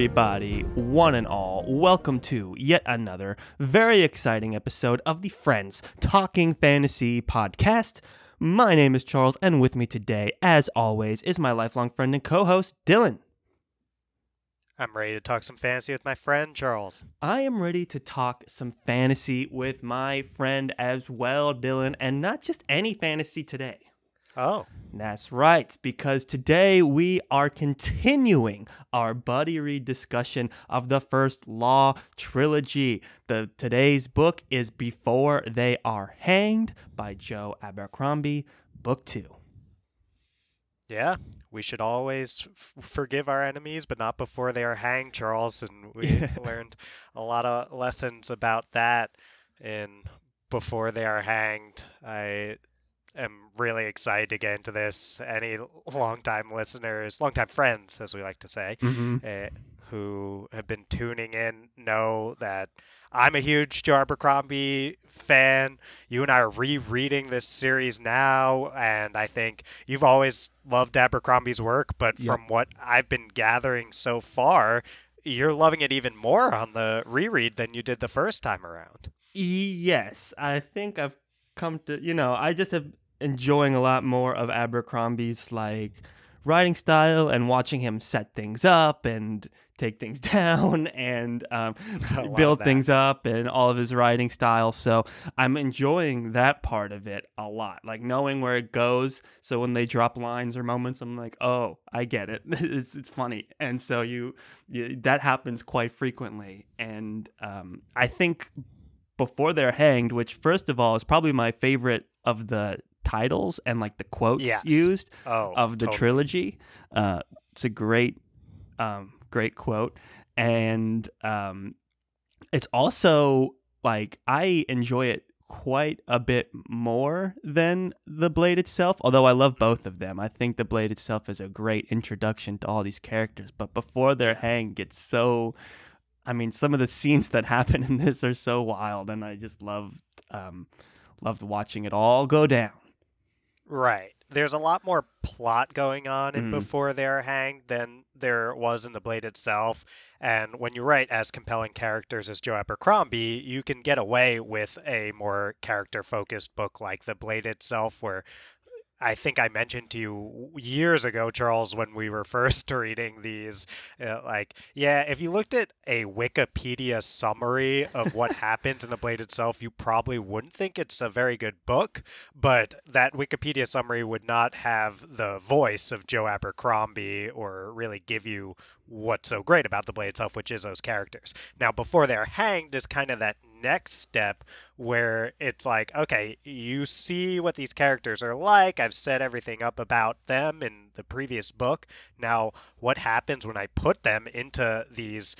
everybody, one and all. Welcome to yet another very exciting episode of the Friends Talking Fantasy podcast. My name is Charles, and with me today, as always, is my lifelong friend and co host, Dylan. I'm ready to talk some fantasy with my friend, Charles. I am ready to talk some fantasy with my friend as well, Dylan, and not just any fantasy today. Oh, That's right, because today we are continuing our buddy read discussion of the First Law trilogy. The today's book is Before They Are Hanged by Joe Abercrombie, book 2. yeah. We should always f- forgive our enemies, but not before they are hanged, Charles. And we learned a lot of lessons about that in Before They Are Hanged. I am really excited to get into this. Any longtime listeners, longtime friends, as we like to say, Mm-hmm. uh, who have been tuning in know that I'm a huge Joe Abercrombie fan. You and I are rereading this series now, and I think you've always loved Abercrombie's work, but Yep. from what I've been gathering so far, you're loving it even more on the reread than you did the first time around. Yes, I think I've come to, you know, I just have enjoying a lot more of Abercrombie's like writing style and watching him set things up and take things down and um, build things up and all of his writing style. So I'm enjoying that part of it a lot, like knowing where it goes. So when they drop lines or moments, I'm like, oh, I get it. it's, it's funny. And so you, you that happens quite frequently. And um, I think before they're hanged, which first of all is probably my favorite of the titles and like the quotes Yes. used Oh, of the totally. trilogy. Uh, it's a great, um, great quote, and um, it's also like I enjoy it quite a bit more than the blade itself. Although I love both of them, I think the blade itself is a great introduction to all these characters. But before they're hanged, gets so. I mean, some of the scenes that happen in this are so wild, and I just loved um, loved watching it all go down. Right. There's a lot more plot going on in Mhm. Before They Are Hanged than there was in The Blade itself. And when you write as compelling characters as Joe Abercrombie, you can get away with a more character focused book like The Blade itself, where I think I mentioned to you years ago, Charles, when we were first reading these, uh, like, yeah, if you looked at a Wikipedia summary of what happens in The Blade itself, you probably wouldn't think it's a very good book, but that Wikipedia summary would not have the voice of Joe Abercrombie or really give you what's so great about The Blade itself, which is those characters. Now, Before They're Hanged is kind of that next step where it's like, okay, you see what these characters are like. I've set everything up about them in the previous book. Now, what happens when I put them into these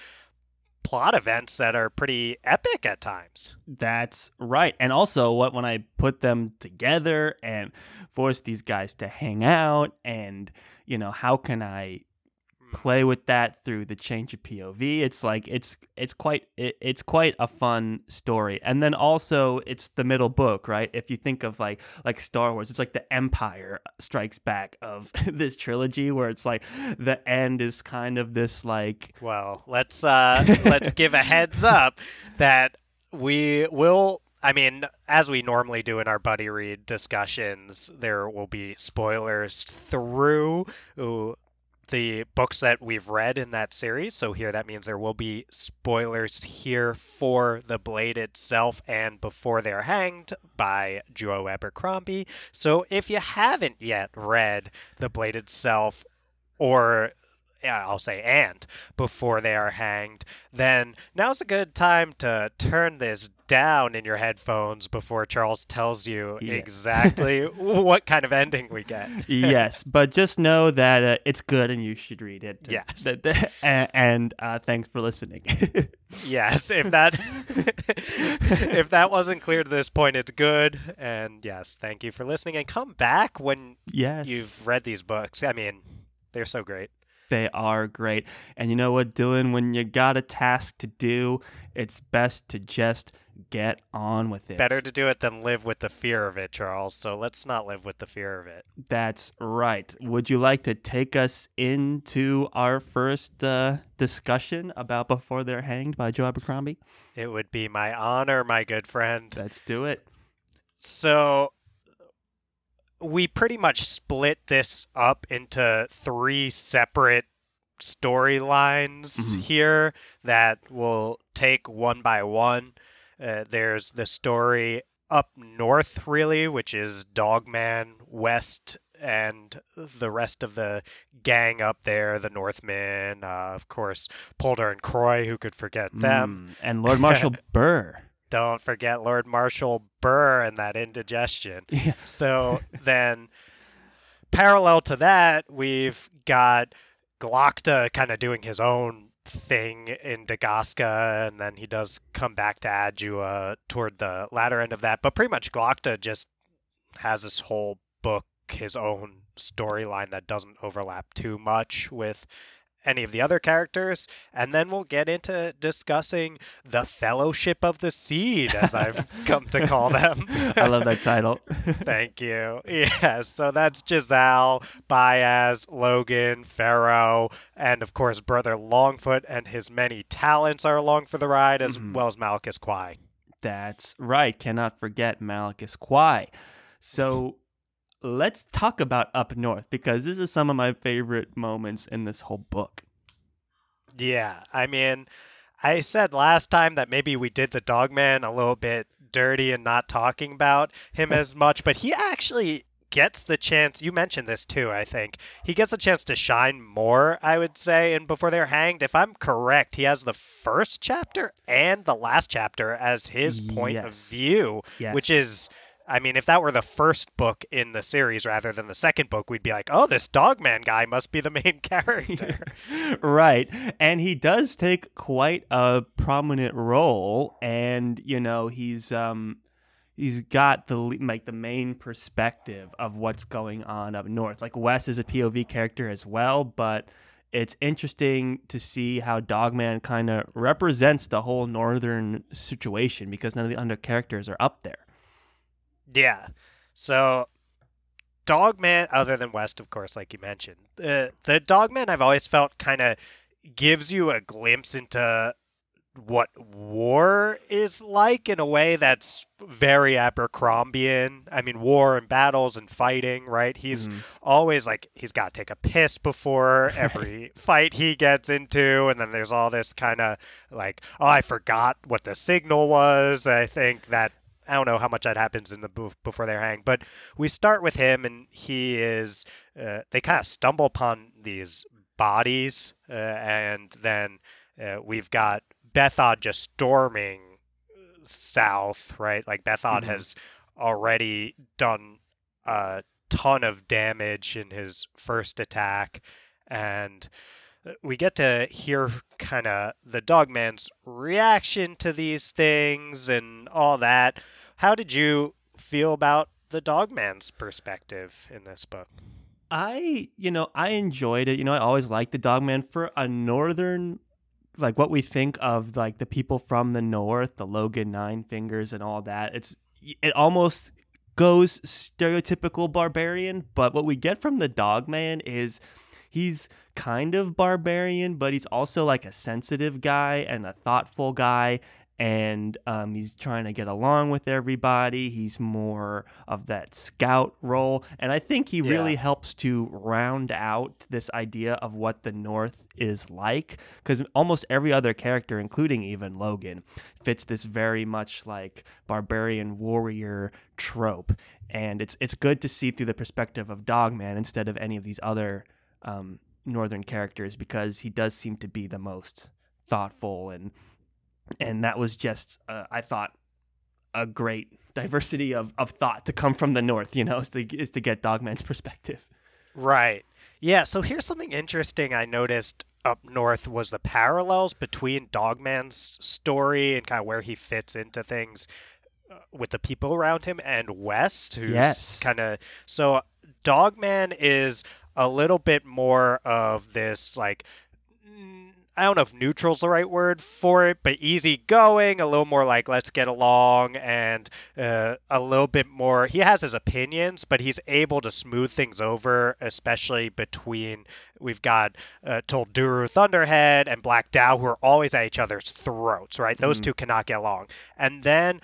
plot events that are pretty epic at times? That's right. And also what when I put them together and force these guys to hang out and you know, how can I play with that through the change of POV? It's like it's it's quite it, it's quite a fun story. And then also it's the middle book, right? If you think of like like Star Wars, it's like the Empire Strikes Back of this trilogy where it's like the end is kind of this like Well, let's uh let's give a heads up that we will I mean, as we normally do in our buddy read discussions, there will be spoilers through ooh, the books that we've read in that series. So here that means there will be spoilers here for The Blade itself and Before They're Hanged by Joe Abercrombie. So if you haven't yet read The Blade itself or I'll say and before they are hanged, then now's a good time to turn this down in your headphones before Charles tells you Yeah. exactly what kind of ending we get. yes, but just know that uh, it's good and you should read it. Yes. Th- th- and and, uh, thanks for listening. Yes, if that if that wasn't clear to this point, it's good. And yes, thank you for listening. And come back when yes. you've read these books. I mean, they're so great. They are great. And you know what, Dylan? When you got a task to do, it's best to just get on with it. Better to do it than live with the fear of it, Charles. So let's not live with the fear of it. That's right. Would you like to take us into our first uh, discussion about Before They're Hanged by Joe Abercrombie? It would be my honor, my good friend. Let's do it. So we pretty much split this up into three separate storylines Mhm. here that we'll take one by one. Uh, there's the story up north, really, which is Dogman West and the rest of the gang up there, the Northmen, uh, of course, Poulder and Kroy, who could forget them. Mm, And Lord Marshal Burr. Don't forget Lord Marshal Burr and that indigestion. Yeah. So then, parallel to that, we've got Glokta kind of doing his own thing in Dagoska, and then he does come back to Adua toward the latter end of that. But pretty much, Glokta just has this whole book, his own storyline that doesn't overlap too much with any of the other characters. And then we'll get into discussing the Fellowship of the Seed, as I've come to call them. I love that title. Thank you. Yes, so that's Jezal, Bayaz, Logen, Ferro, and of course Brother Longfoot and his many talents are along for the ride, as Mhm. well as Malacus Quai. That's right. Cannot forget Malacus Quai. So let's talk about Up North because this is some of my favorite moments in this whole book. Yeah, I mean, I said last time that maybe we did the Dogman a little bit dirty and not talking about him as much, but he actually gets the chance. You mentioned this too, I think. He gets a chance to shine more, I would say, and before they're hanged. If I'm correct, he has the first chapter and the last chapter as his point of view, Yes. which is. I mean, if that were the first book in the series rather than the second book, we'd be like, oh, this Dogman guy must be the main character. right. And he does take quite a prominent role and you know, he's um he's got the like the main perspective of what's going on up north. Like Wes is a POV character as well, but it's interesting to see how Dogman kind of represents the whole northern situation because none of the under characters are up there. Yeah. So, Dogman, other than West, of course, like you mentioned, uh, the Dogman I've always felt kind of gives you a glimpse into what war is like in a way that's very Abercrombian. I mean, war and battles and fighting, right? He's Mhm. always like he's got to take a piss before every fight he gets into and then there's all this kind of like oh i forgot what the signal was i think that i don't know how much that happens in the before they're hanged but we start with him and he is uh, they kind of stumble upon these bodies uh, and then uh, we've got bethod just storming south right like bethod Mhm. has already done a ton of damage in his first attack and uh, we get to hear kind of the dogman's reaction to these things and all that how did you feel about the dogman's perspective in this book I, you know, I enjoyed it. You know, I always liked the Dogman for a northern, like what we think of like the people from the north, the Logen Nine Fingers and all that. It's it almost goes stereotypical barbarian, but what we get from the Dogman is he's kind of barbarian, but he's also like a sensitive guy and a thoughtful guy. And um, he's trying to get along with everybody. He's more of that scout role. And I think he Yeah. really helps to round out this idea of what the North is like. Because almost every other character, including even Logen, fits this very much like barbarian warrior trope. And it's, it's good to see through the perspective of Dogman instead of any of these other um, Northern characters because he does seem to be the most thoughtful and and that was just uh, I thought a great diversity of, of thought to come from the north. You know, is to is to get Dogman's perspective. Right. Yeah, so here's something interesting I noticed up north was the parallels between Dogman's story and kind of where he fits into things uh, with the people around him and West who's Yes. kind of so Dogman is a little bit more of this like I don't know if neutral's the right word for it, but easygoing, a little more like let's get along, and uh, a little bit more. He has his opinions, but he's able to smooth things over, especially between. We've got uh, Tul Duru Thunderhead and Black Dow, who are always at each other's throats, right? Those Mhm. two cannot get along. And then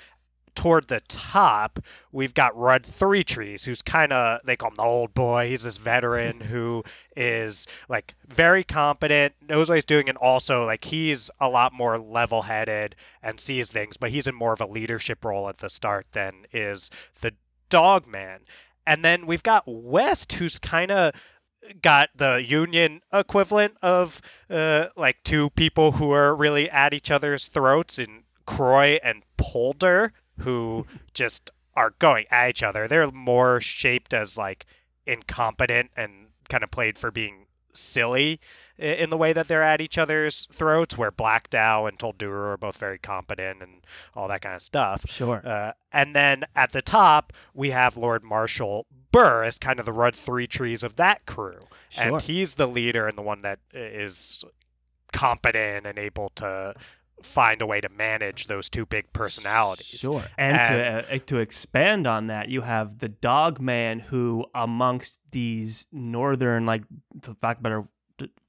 toward the top, we've got Rudd Three Trees, who's kind of they call him the old boy. He's this veteran who is like very competent, knows what he's doing, and also like he's a lot more level-headed and sees things. But he's in more of a leadership role at the start than is the Dog Man. And then we've got West, who's kind of got the union equivalent of uh, like two people who are really at each other's throats in Kroy and Poulder, who just are going at each other. They're more shaped as like incompetent and kind of played for being silly in the way that they're at each other's throats, where Black Dow and Tul Duru are both very competent and all that kind of stuff. Sure. Uh, and then at the top, we have Lord Marshal Burr as kind of the Rudd Three Trees of that crew. Sure. And he's the leader and the one that is competent and able to find a way to manage those two big personalities. Sure. And, to uh, to expand on that, you have the dog man who, amongst these northern, like, the fact better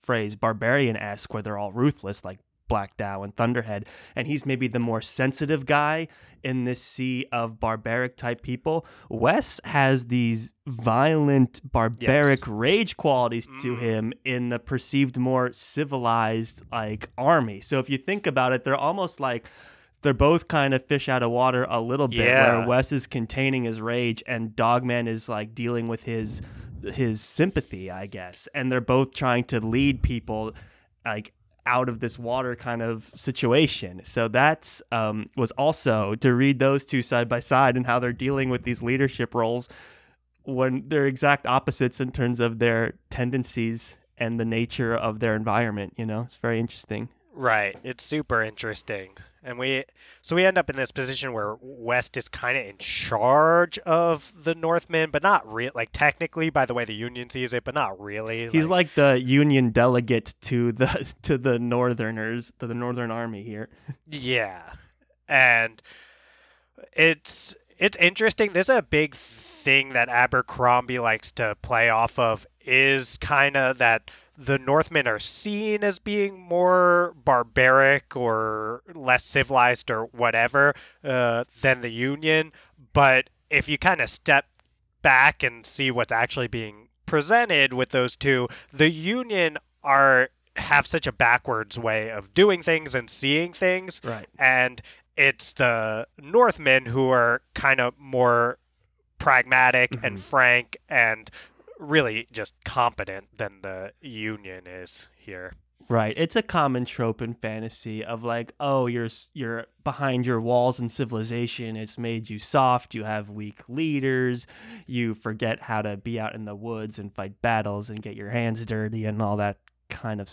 phrase, barbarian esque, where they're all ruthless, like Black Dow and Thunderhead, and he's maybe the more sensitive guy in this sea of barbaric type people. Wes has these violent, barbaric rage qualities to Mm. him in the perceived more civilized like army. So if you think about it, they're almost like they're both kind of fish out of water a little bit Yeah. where Wes is containing his rage and Dogman is like dealing with his his sympathy, I guess. And they're both trying to lead people like out of this water kind of situation. So that's um, was also to read those two side by side and how they're dealing with these leadership roles when they're exact opposites in terms of their tendencies and the nature of their environment. You know, it's very interesting. Right. It's super interesting. And we so we end up in this position where West is kind of in charge of the Northmen, but not real like technically by the way the Union sees it, but not really. He's like the Union delegate to the to the Northerners, to the Northern Army here. Yeah. And it's it's interesting. There's a big thing that Abercrombie likes to play off of is kind of that the Northmen are seen as being more barbaric or less civilized or whatever uh, than the Union. But if you kind of step back and see what's actually being presented with those two, the Union are have such a backwards way of doing things and seeing things Right. and it's the Northmen who are kind of more pragmatic and Mhm. frank and really just competent than the Union is here. Right. It's a common trope in fantasy of like, oh, you're you're behind your walls in civilization. It's made you soft. You have weak leaders. You forget how to be out in the woods and fight battles and get your hands dirty and all that kind of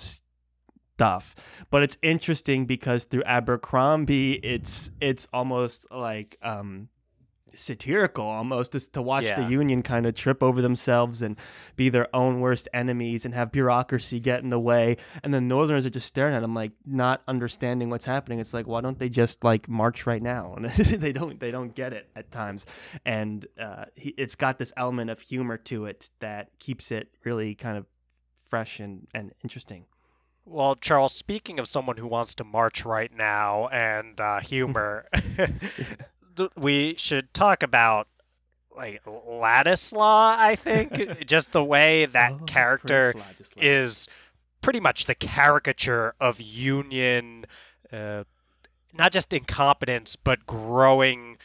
stuff. But it's interesting because through Abercrombie, it's it's almost like um satirical almost is to watch Yeah. the union kind of trip over themselves and be their own worst enemies and have bureaucracy get in the way. And the northerners are just staring at them like not understanding what's happening. It's like why don't they just like march right now? And they don't they don't get it at times. And uh, he, it's got this element of humor to it that keeps it really kind of fresh and, and interesting. Well, Charles, speaking of someone who wants to march right now and uh, humor, we should talk about like Ladisla, I think. Just the way that Oh, character is pretty much the caricature of union uh, not just incompetence but growing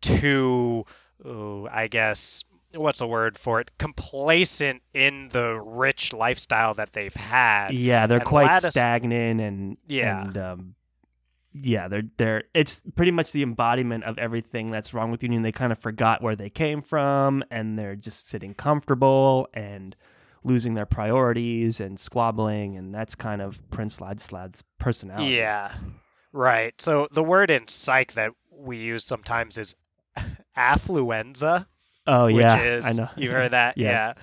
to oh, i guess what's the word for it complacent in the rich lifestyle that they've had Yeah, they're And quite Lattice- stagnant and Yeah. and um, yeah, they're they're it's pretty much the embodiment of everything that's wrong with Union. They kind of forgot where they came from, and they're just sitting comfortable and losing their priorities and squabbling, and that's kind of Prince Ladisla's personality. yeah right so the word in psych that we use sometimes is affluenza Oh which yeah, is I know. you heard that Yes.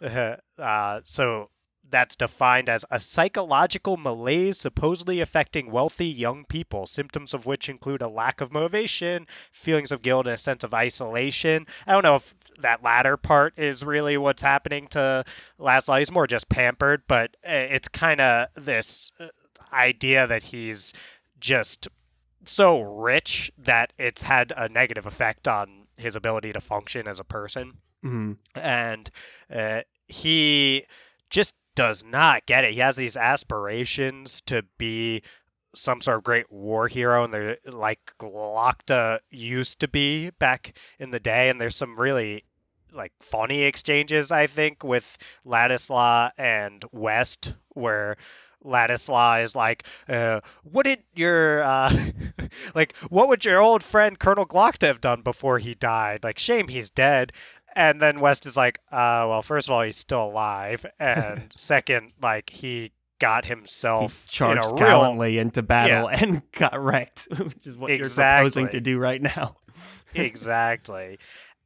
yeah uh, so that's defined as a psychological malaise supposedly affecting wealthy young people, symptoms of which include a lack of motivation, feelings of guilt, and a sense of isolation. I don't know if that latter part is really what's happening to Laszlo. He's more just pampered, but uh, it's kind of this uh, idea that he's just so rich that it's had a negative effect on his ability to function as a person. Mm-hmm. And uh, he just does not get it. He has these aspirations to be some sort of great war hero, and they're like Glokta used to be back in the day. And there's some really like funny exchanges, I think, with Ladisla and West, where Ladisla is like, uh, wouldn't your uh, like what would your old friend Colonel Glokta have done before he died? Like, shame he's dead. And then West is like, uh, well, first of all, he's still alive, and second, like he got himself he charged gallantly real, into battle yeah. and got wrecked, which is what exactly. you're proposing to do right now. exactly.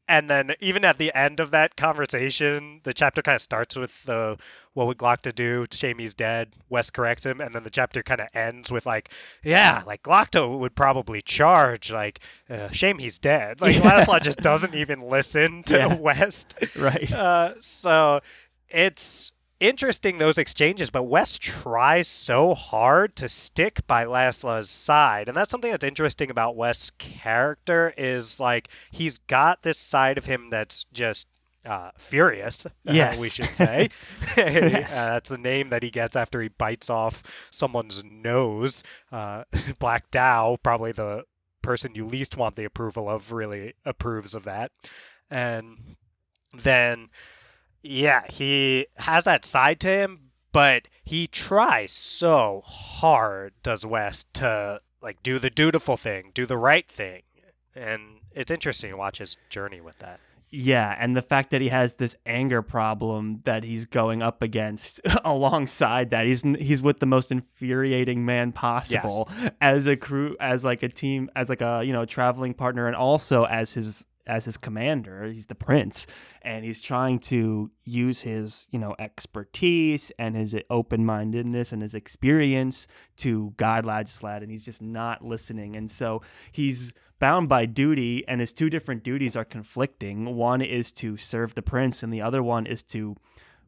And then even at the end of that conversation, the chapter kind of starts with the what would Glokta do? Shame he's dead. West corrects him, and then the chapter kind of ends with like, yeah, like Glokta would probably charge. Like, uh, shame he's dead. Like. Ladisla just doesn't even listen to yeah. West. Right. Uh, so it's interesting those exchanges, but West tries so hard to stick by Laszlo's side. And that's something that's interesting about West's character is like he's got this side of him that's just uh, furious, yes. Uh, we should say. yes. uh, that's the name that he gets after he bites off someone's nose. Uh, Black Dow, probably the person you least want the approval of, really approves of that. And then yeah, he has that side to him, but he tries so hard, does West, to like do the dutiful thing, do the right thing. And it's interesting to watch his journey with that. Yeah, and the fact that he has this anger problem that he's going up against alongside that he's he's with the most infuriating man possible yes. as a crew as like a team as like a you know traveling partner and also as his as his commander. He's the prince, and he's trying to use his you know expertise and his open mindedness and his experience to guide Ladisla, and he's just not listening. And so he's bound by duty, and his two different duties are conflicting. One is to serve the prince, and the other one is to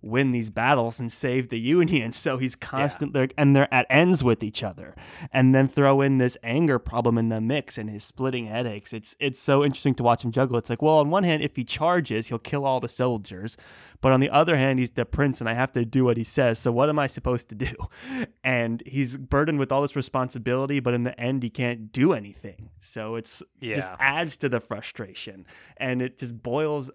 win these battles and save the Union. So he's constantly, yeah. and they're at ends with each other. And then throw in this anger problem in the mix and his splitting headaches. It's it's so interesting to watch him juggle. It's like, well, on one hand, if he charges, he'll kill all the soldiers. But on the other hand, he's the prince and I have to do what he says. So what am I supposed to do? And he's burdened with all this responsibility, but in the end, he can't do anything. So it's yeah. just adds to the frustration. And it just boils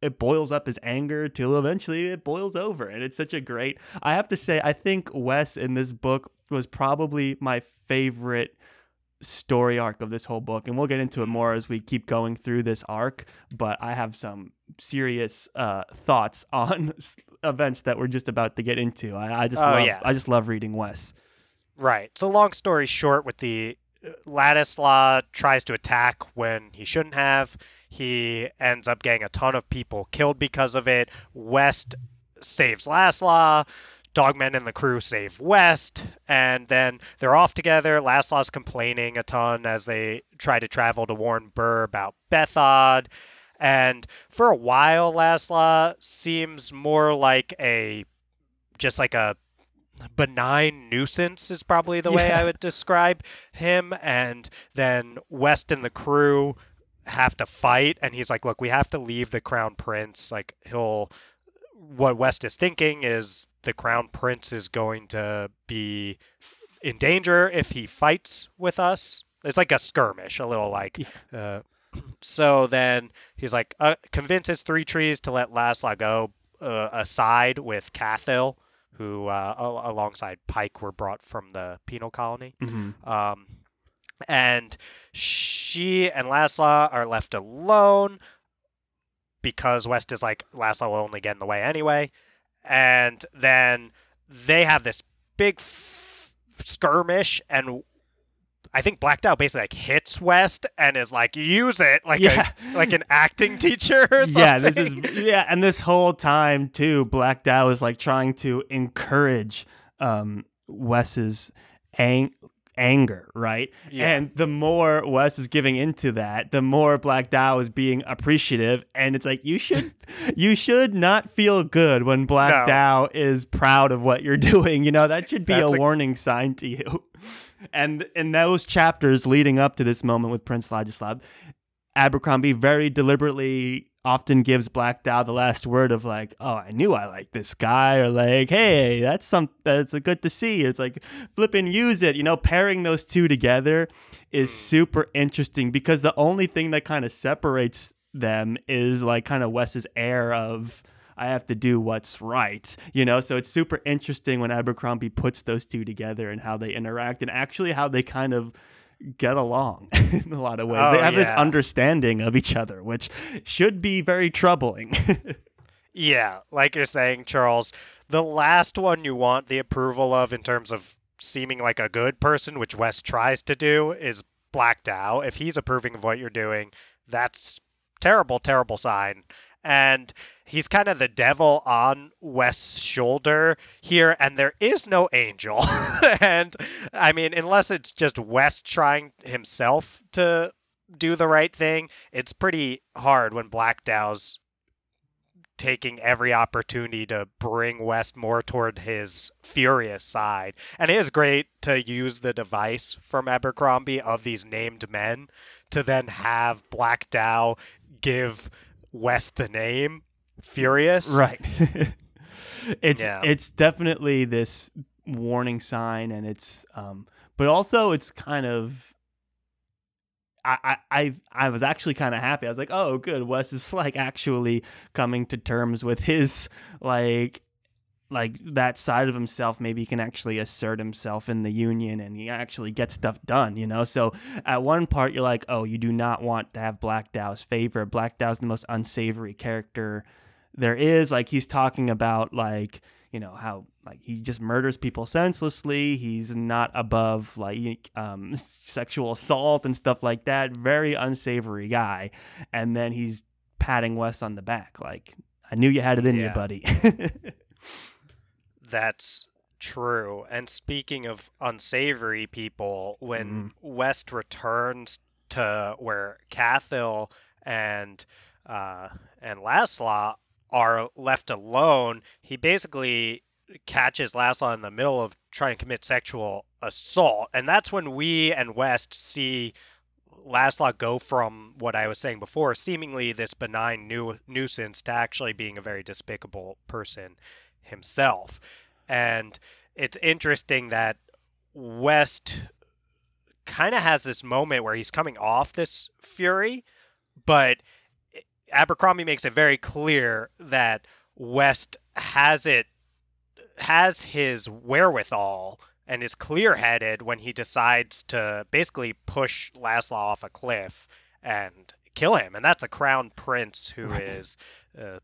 it boils up his anger till eventually it boils over and it's such a great i have to say i think wes in this book was probably my favorite story arc of this whole book and we'll get into it more as we keep going through this arc but i have some serious uh, thoughts on events that we're just about to get into. I, I just oh, love yeah. i just love reading wes. Right. So long story short with the uh, ladisla tries to attack when he shouldn't have he ends up getting a ton of people killed because of it. West saves Ladisla. Dogmen and the crew save West, and then they're off together. Ladisla's complaining a ton as they try to travel to warn Burr about Bethod. And for a while, Ladisla seems more like a just like a benign nuisance is probably the way I would describe him. And then West and the crew have to fight and he's like look we have to leave the crown prince. Like he'll what west is thinking is the crown prince is going to be in danger if he fights with us. It's like a skirmish a little like uh, so then he's like uh, convinces three trees to let Ladisla go uh, aside with Cathil who uh, alongside Pike were brought from the penal colony. Mm-hmm. um, and she and Ladisla are left alone because West is like Ladisla will only get in the way anyway, and then they have this big f- skirmish, and I think Black Dow basically like hits West and is like use it like Yeah. a, like an acting teacher or something. yeah, this is yeah, and this whole time too, Black Dow is like trying to encourage um Wes's ang- anger, right? Yeah. And the more Wes is giving into that, the more Black Dow is being appreciative, and it's like you should you should not feel good when Black No. Dow is proud of what you're doing. You know that should be a a- warning sign to you. And in those chapters leading up to this moment with Prince Ladislav, Abercrombie very deliberately often gives Black Dow the last word of like, "Oh, I knew I liked this guy," or like, "Hey, that's some that's a good to see." It's like flipping use it, you know. Pairing those two together is hmm. super interesting because the only thing that kind of separates them is like kind of Wes's air of. I have to do what's right, you know. So it's super interesting when Abercrombie puts those two together and how they interact, and actually how they kind of get along in a lot of ways. Oh, they have this understanding of each other, which should be very troubling. Yeah, like you're saying, Charles, the last one you want the approval of in terms of seeming like a good person, which West tries to do, is Black Dow. If he's approving of what you're doing, that's terrible, terrible sign. And he's kind of the devil on West's shoulder here, and there is no angel. and I mean, unless it's just West trying himself to do the right thing, it's pretty hard when Black Dow's taking every opportunity to bring West more toward his furious side. And it is great to use the device from Abercrombie of these named men to then have Black Dow give West the name Furious. right. it's Yeah. it's definitely this warning sign, and it's um, but also it's kind of. I, I, I I was actually kind of happy. I was like, oh, good. Wes is like actually coming to terms with his like like that side of himself maybe he can actually assert himself in the union and he actually get stuff done you know? So at one part you're like oh you do not want to have black dow's favor. Black dow's the most unsavory character there is. Like he's talking about like you know how like he just murders people senselessly. He's not above like um sexual assault and stuff like that. Very unsavory guy. And then he's patting wes on the back like i knew you had it in you buddy That's true. And speaking of unsavory people, when West returns to where Cathil and uh, and Laszlo are left alone, he basically catches Laszlo in the middle of trying to commit sexual assault, and that's when we and West see Laszlo go from what I was saying before, seemingly this benign nu- nuisance, to actually being a very despicable person himself. And it's interesting that West kind of has this moment where he's coming off this fury, but Abercrombie makes it very clear that West has it has his wherewithal and is clear-headed when he decides to basically push Laszlo off a cliff and kill him, and that's a crown prince who is uh,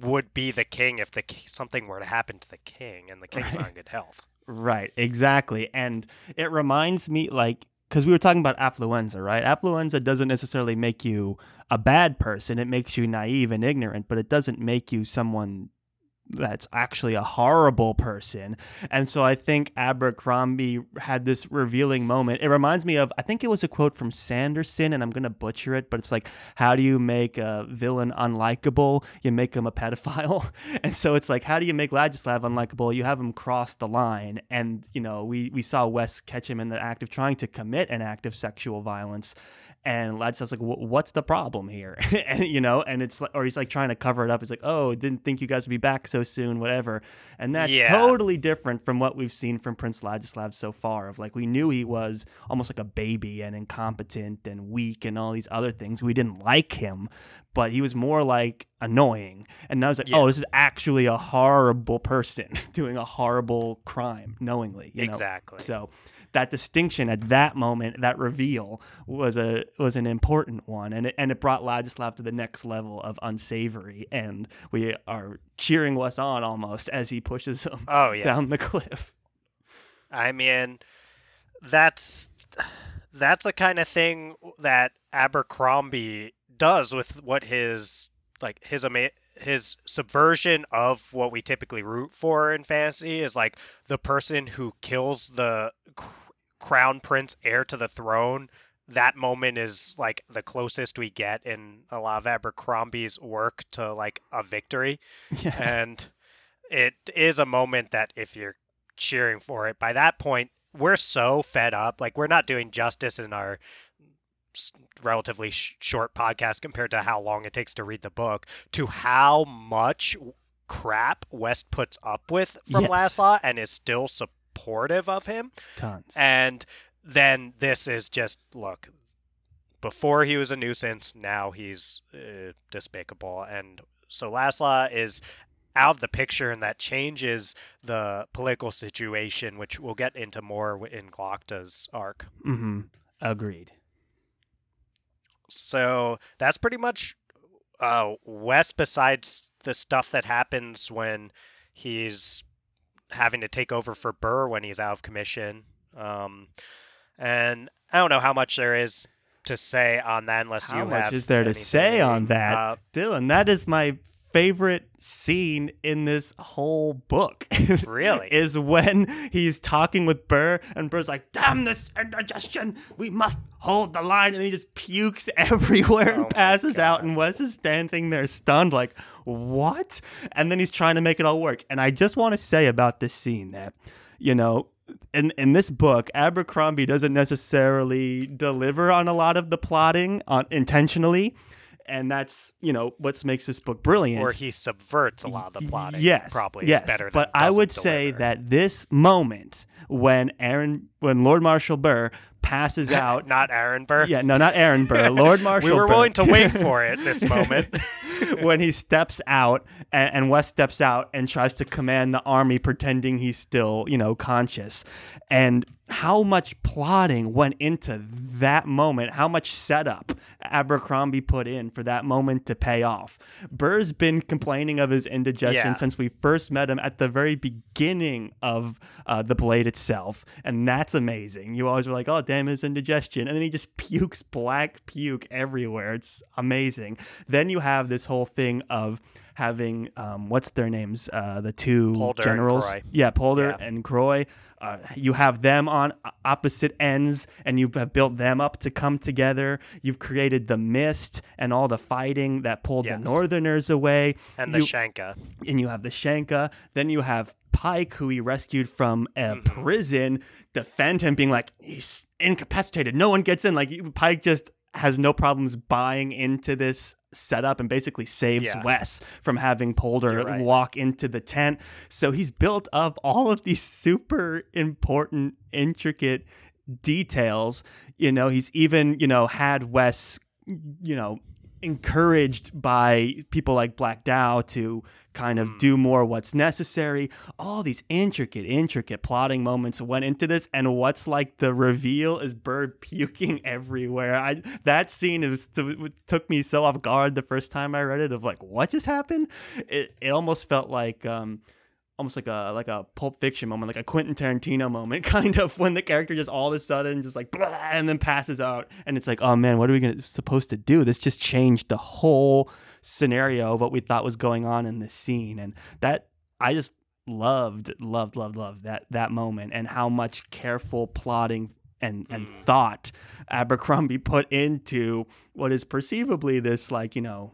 would be the king if the something were to happen to the king, and the king's not in good health. Right, exactly. And it reminds me, like, because we were talking about affluenza, right? Affluenza doesn't necessarily make you a bad person, it makes you naive and ignorant, but it doesn't make you someone that's actually a horrible person. And so I think Abercrombie had this revealing moment. It reminds me of, I think it was a quote from Sanderson, and I'm going to butcher it, but it's like, how do you make a villain unlikable? You make him a pedophile. And so it's like, how do you make Ladislav unlikable? You have him cross the line. And, you know, we, we saw Wes catch him in the act of trying to commit an act of sexual violence. And Ladislav's like, what's the problem here? and, you know, and it's like, or he's like trying to cover it up. He's like, oh, didn't think you guys would be back so soon, whatever. And that's Yeah. totally different from what we've seen from Prince Ladislav so far. Of like, we knew he was almost like a baby and incompetent and weak and all these other things. We didn't like him, but he was more like annoying. And now it's like, oh, Yeah. oh, this is actually a horrible person doing a horrible crime knowingly. You know? exactly. So that distinction at that moment, that reveal was a was an important one, and it, and it brought Ladislav to the next level of unsavory, and we are cheering Wes on almost as he pushes him oh yeah. down the cliff. I mean, that's that's the kind of thing that Abercrombie does with what his like his ama- his subversion of what we typically root for in fantasy is like the person who kills the crown prince heir to the throne that moment is like the closest we get in a lot of Abercrombie's work to like a victory Yeah. and it is a moment that if you're cheering for it by that point we're so fed up like we're not doing justice in our relatively sh- short podcast compared to how long it takes to read the book to how much crap west puts up with from Yes. Laszlo and is still supportive of him Tons. and then this is just look before he was a nuisance now he's uh, despicable and so Laszlo is out of the picture and that changes the political situation which we'll get into more in Glokta's arc mm-hmm. Agreed. so that's pretty much uh, West besides the stuff that happens when he's having to take over for Burr when he's out of commission. Um, and I don't know how much there is to say on that unless How you much have is there to say on that? Uh, Dylan, that is my favorite scene in this whole book. Really? is when he's talking with Burr and Burr's like, "Damn this indigestion! We must hold the line," and he just pukes everywhere Oh and passes out. And Wes is standing there stunned, like, "What?" And then he's trying to make it all work. And I just want to say about this scene that, you know. In, in this book, Abercrombie doesn't necessarily deliver on a lot of the plotting on, intentionally, and that's you know what makes this book brilliant. or he subverts a lot of the plotting. Yes, probably yes. is better. but I would say that this moment when Aaron, when Lord Marshall Burr passes out. not Aaron Burr. yeah, no, not Aaron Burr. Lord Marshall. we were Burr. willing to wait for it this moment. when he steps out and, and West steps out and tries to command the army, pretending he's still, you know, conscious, and how much plotting went into that moment, how much setup Abercrombie put in for that moment to pay off. Burr's been complaining of his indigestion Yeah. since we first met him at the very beginning of uh, the blade itself, and that's amazing. You always were like, "Oh, damn, his indigestion," and then he just pukes black puke everywhere. It's amazing. Then you have this whole thing of having um, what's their names, uh, the two Poulder generals, yeah, Poulder Yeah. and Kroy. Uh, you have them on opposite ends, and you have built them up to come together. You've created the mist and all the fighting that pulled Yes. the Northerners away and the Shanka. and you have the Shanka. Then you have Pike, who he rescued from a Mhm. prison, defend him, being like, he's incapacitated. No one gets in. Like, Pike just has no problems buying into this setup and basically saves Yeah. Wes from having Poulder right. walk into the tent. So he's built up all of these super important, intricate details. You know, he's even, you know, had Wes, you know, encouraged by people like Black Dow to kind of Mm. do more what's necessary. All these intricate, intricate plotting moments went into this, and what's like the reveal is Bird puking everywhere. I that scene is took me so off guard the first time I read it. Of like, what just happened? It it almost felt like. um almost like a like a Pulp Fiction moment, like a Quentin Tarantino moment, kind of when the character just all of a sudden just like blah, and then passes out, and it's like, oh man, what are we gonna supposed to do? This just changed the whole scenario of what we thought was going on in this scene, and that I just loved, loved, loved, loved that that moment and how much careful plotting and and Mm. thought Abercrombie put into what is perceivably this like you know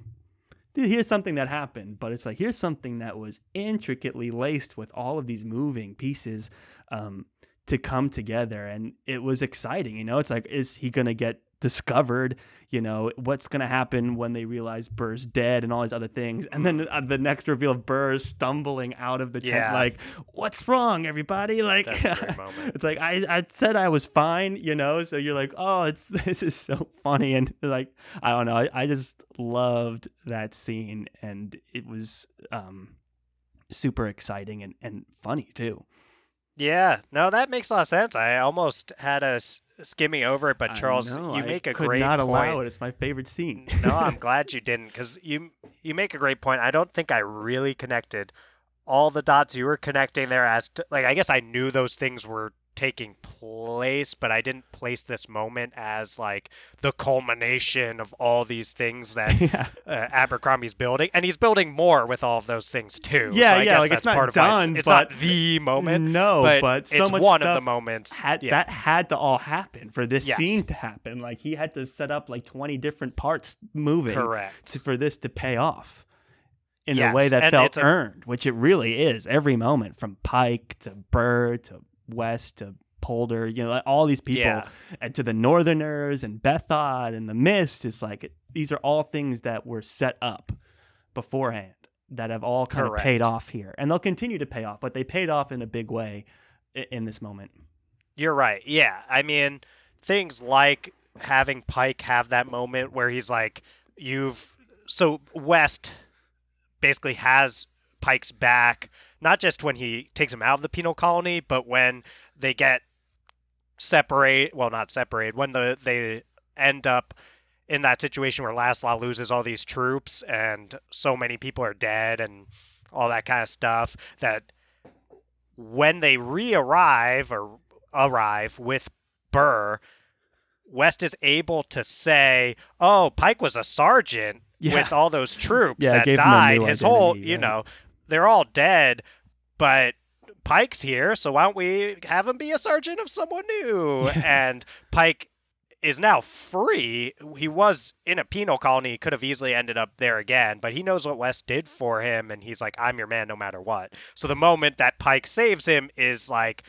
here's something that happened, but it's like here's something that was intricately laced with all of these moving pieces um, to come together, and it was exciting. You know, it's like is he gonna get discovered? You know, what's gonna happen when they realize Burr's dead and all these other things, and then uh, the next reveal of Burr stumbling out of the tent, Yeah. like, "What's wrong, everybody?" Like, That's a great moment. it's like I, I said I was fine, you know. So you're like, oh, it's this is so funny, and like I don't know, I, I just loved that scene, and it was um super exciting and and funny too. Yeah, no, that makes a lot of sense. I almost had us skimming over it, but Charles, know, you make a could great not point. allow it. It's my favorite scene. no, I'm glad you didn't because you you make a great point. I don't think I really connected all the dots you were connecting there as to like I guess I knew those things were taking place, but I didn't place this moment as like the culmination of all these things that yeah. uh, Abercrombie's building, and he's building more with all of those things too. Yeah, so I yeah, guess like, that's it's not part of why done, It's, it's but- not the moment, no, but, but, so it's much one of the moments. had yeah. that had to all happen for this Yes. scene to happen. Like he had to set up like twenty different parts moving correct. to, for this to pay off in a way that felt a- earned, which it really is. Every moment, from Pike to Burr to West to Poulder, you know, like all these people, Yeah. and to the Northerners and Bethod and the Mist. It's like these are all things that were set up beforehand that have all kind of paid off here, and they'll continue to pay off. But they paid off in a big way in this moment. You're right. Yeah. I mean, things like having Pike have that moment where he's like, you've. So West basically has Pike's back, not just when he takes him out of the penal colony, but when they get separate. Well, not separated. When the they end up in that situation where Ladisla loses all these troops and so many people are dead and all that kind of stuff that when they re-arrive or arrive with Burr, West is able to say, "Oh, Pike was a sergeant Yeah. with all those troops Yeah, that gave him a died. His whole, you right. know, they're all dead, but Pike's here, so why don't we have him be a sergeant of someone new?" and Pike is now free. He was in a penal colony. He could have easily ended up there again, but he knows what West did for him, and he's like, I'm your man no matter what. So the moment that Pike saves him is like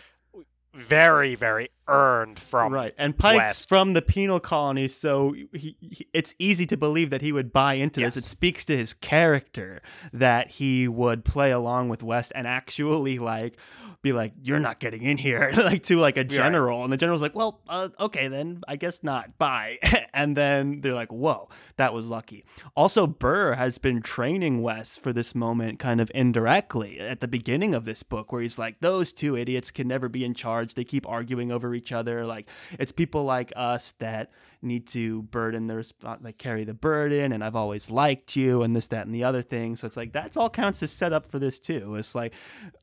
very, very earned from right, and Pike's West. from the penal colony, so he, he, it's easy to believe that he would buy into this. It speaks to his character that he would play along with West and actually like be like, "You're not getting in here," like to like a general, and the general's like, "Well, uh, okay, then I guess not. Bye." and then they're like, "Whoa, that was lucky." Also, Burr has been training West for this moment, kind of indirectly at the beginning of this book, where he's like, "Those two idiots can never be in charge. They keep arguing over each other. Like it's people like us that need to burden their spot, like carry the burden. And I've always liked you, and this, that, and the other thing. So it's like that's all counts as set up for this too. It's like,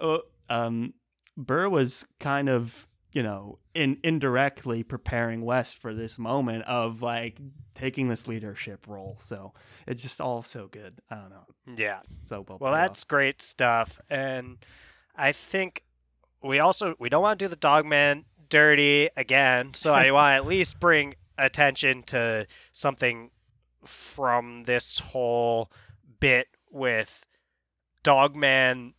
uh, um, Burr was kind of you know in indirectly preparing West for this moment of like taking this leadership role. So it's just all so good. I don't know. yeah. So well. Well, off. that's great stuff, and I think we also we don't want to do the Dogman dirty again, so I want to at least bring attention to something from this whole bit with Dogman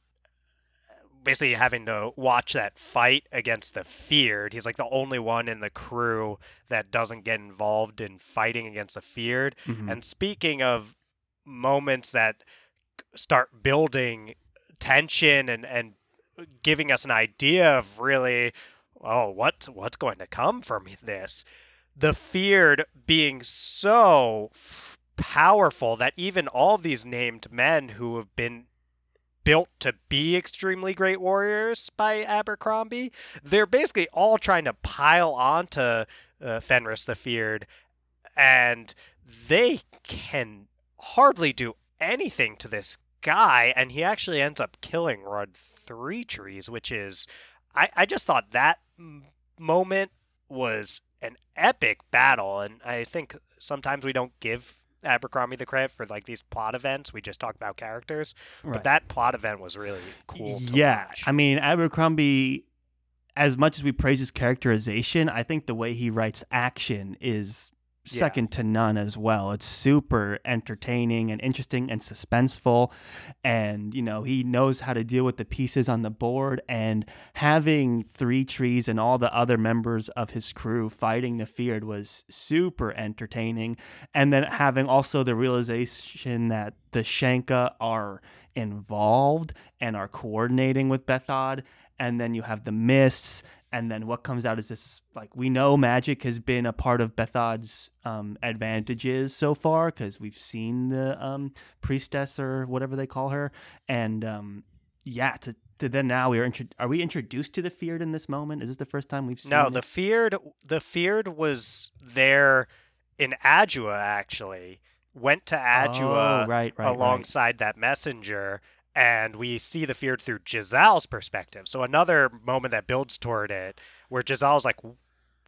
basically having to watch that fight against the feared. He's like the only one in the crew that doesn't get involved in fighting against the feared. Mhm. And speaking of moments that start building tension and and giving us an idea of really oh what what's going to come from this? The feared being so f- powerful that even all these named men who have been built to be extremely great warriors by Abercrombie they're basically all trying to pile onto uh, Fenris the feared and they can hardly do anything to this guy and he actually ends up killing Rudd Three Trees which is I, I just thought that moment was an epic battle and I think sometimes we don't give Abercrombie the credit for like these plot events we just talk about characters Right. but that plot event was really cool yeah, watch. I mean Abercrombie. As much as we praise his characterization, I think the way he writes action is Second to none as well. It's super entertaining and interesting and suspenseful, and you know he knows how to deal with the pieces on the board. And having three trees and all the other members of his crew fighting the feared was super entertaining. And then having also the realization that the Shanka are involved and are coordinating with Bethod. And then you have the mists. And then what comes out is this like, we know magic has been a part of Bethod's um, advantages so far because we've seen the um, priestess or whatever they call her. And um, yeah, to, to then now we are, intro- are we introduced to the feared in this moment? Is this the first time we've seen No, it? the feared the feared was there in Adua actually. Went to Adua Oh, right, right, right. alongside that messenger and we see the fear through Jezal's perspective. So another moment that builds toward it, where Jezal's like,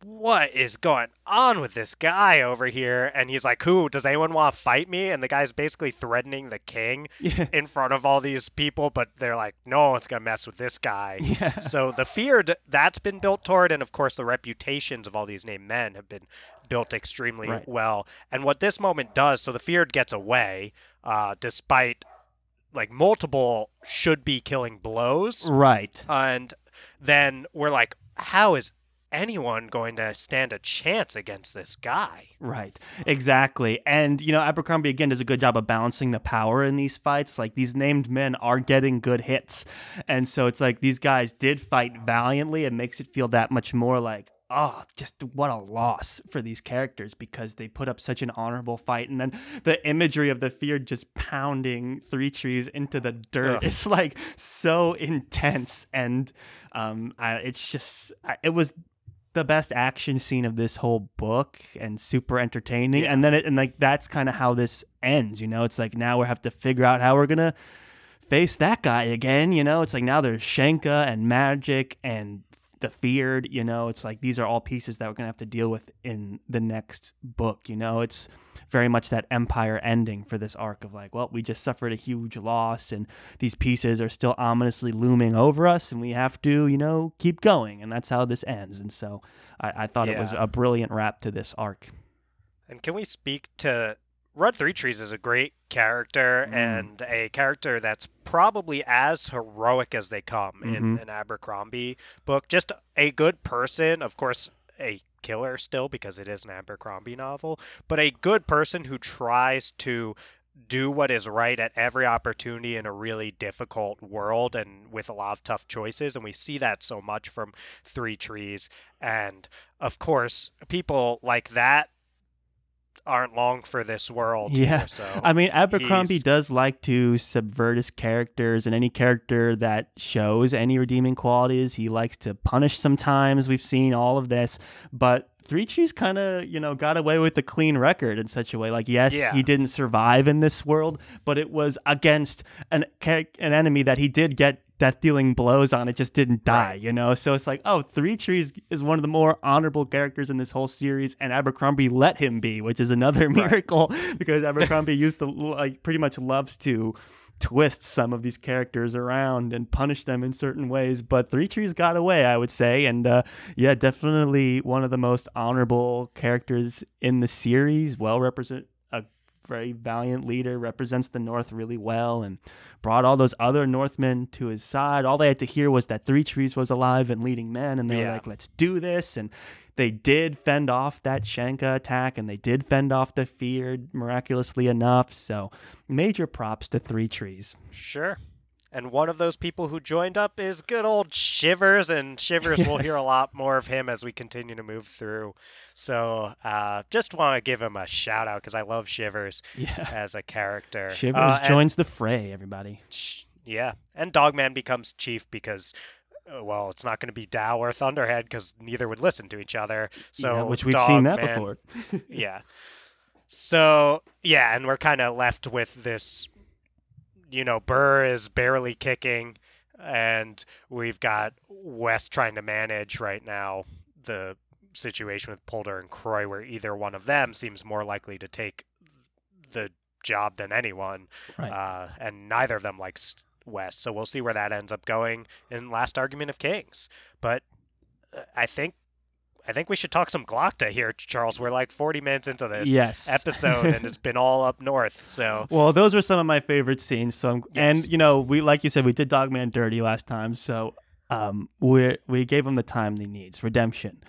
"What is going on with this guy over here?" And he's like, "Who does anyone want to fight me?" And the guy's basically threatening the king Yeah. in front of all these people, but they're like, "No one's gonna mess with this guy." Yeah. So the fear that's been built toward, and of course the reputations of all these named men have been built extremely Right. well. And what this moment does, so the feared gets away, uh, despite like multiple should be killing blows, Right. and then we're like, how is anyone going to stand a chance against this guy? Right. Exactly. And, you know, Abercrombie again does a good job of balancing the power in these fights. Like these named men are getting good hits. And so it's like these guys did fight valiantly. It makes it feel that much more like, oh, just what a loss for these characters because they put up such an honorable fight. And then the imagery of the fear just pounding three trees into the dirt Ugh. is like so intense. And um, I, it's just, I- it was the best action scene of this whole book and super entertaining. Yeah. And then it, and like that's kind of how this ends. You know, it's like now we have to figure out how we're gonna face that guy again. You know, it's like now there's Shanka and Magic and the Feared. You know, it's like these are all pieces that we're gonna have to deal with in the next book. You know, it's very much that Empire ending for this arc of like, well, we just suffered a huge loss and these pieces are still ominously looming over us and we have to, you know, keep going. And that's how this ends. And so I, I thought it was a brilliant wrap to this arc. And can we speak to Rudd Three Trees is a great character Mm. and a character that's probably as heroic as they come in Mhm. an Abercrombie book. Just a good person, of course, a killer still because it is an Abercrombie novel, but a good person who tries to do what is right at every opportunity in a really difficult world and with a lot of tough choices and we see that so much from Three Trees and of course people like that aren't long for this world Yeah. here, so I mean, Abercrombie he's- does like to subvert his characters, and any character that shows any redeeming qualities, he likes to punish sometimes. We've seen all of this, but Three Trees kind of, you know, got away with a clean record in such a way. Like, yes, Yeah. he didn't survive in this world, but it was against an an enemy that he did get death dealing blows on. It just didn't die, Right. you know. So it's like, oh, Three Trees is one of the more honorable characters in this whole series, and Abercrombie let him be, which is another Right. miracle because Abercrombie used to like pretty much loves to twist some of these characters around and punish them in certain ways. But Three Trees got away, I would say, and uh, yeah, definitely one of the most honorable characters in the series. Well represent a very valiant leader, represents the North really well, and brought all those other Northmen to his side. All they had to hear was that Three Trees was alive and leading men, and they were like, "Let's do this." And they did fend off that Shanka attack, and they did fend off the Feared miraculously enough. So, major props to Three Trees. Sure. And one of those people who joined up is good old Shivers, and Shivers we'll hear a lot more of him as we continue to move through. So uh, just want to give him a shout out because I love Shivers Yeah, as a character. Shivers Uh, joins the fray. Everybody. Sh- yeah, and Dogman becomes chief because, uh, well, it's not going to be Dow or Thunderhead because neither would listen to each other. So Yeah, which we've seen that Dogman- before. yeah. So yeah, and we're kind of left with this. You know, Burr is barely kicking, and we've got West trying to manage right now the situation with Poulder and Kroy, where either one of them seems more likely to take the job than anyone, Right. uh, and neither of them likes West. So we'll see where that ends up going in Last Argument of Kings. But uh, I think. I think we should talk some Glokta here, Charles. We're like 40 minutes into this yes. episode, and it's been all up north. So Well, those were some of my favorite scenes. So, I'm, Yes. and you know, we like you said, we did Dogman dirty last time, so um, we we gave him the time he needs. Redemption.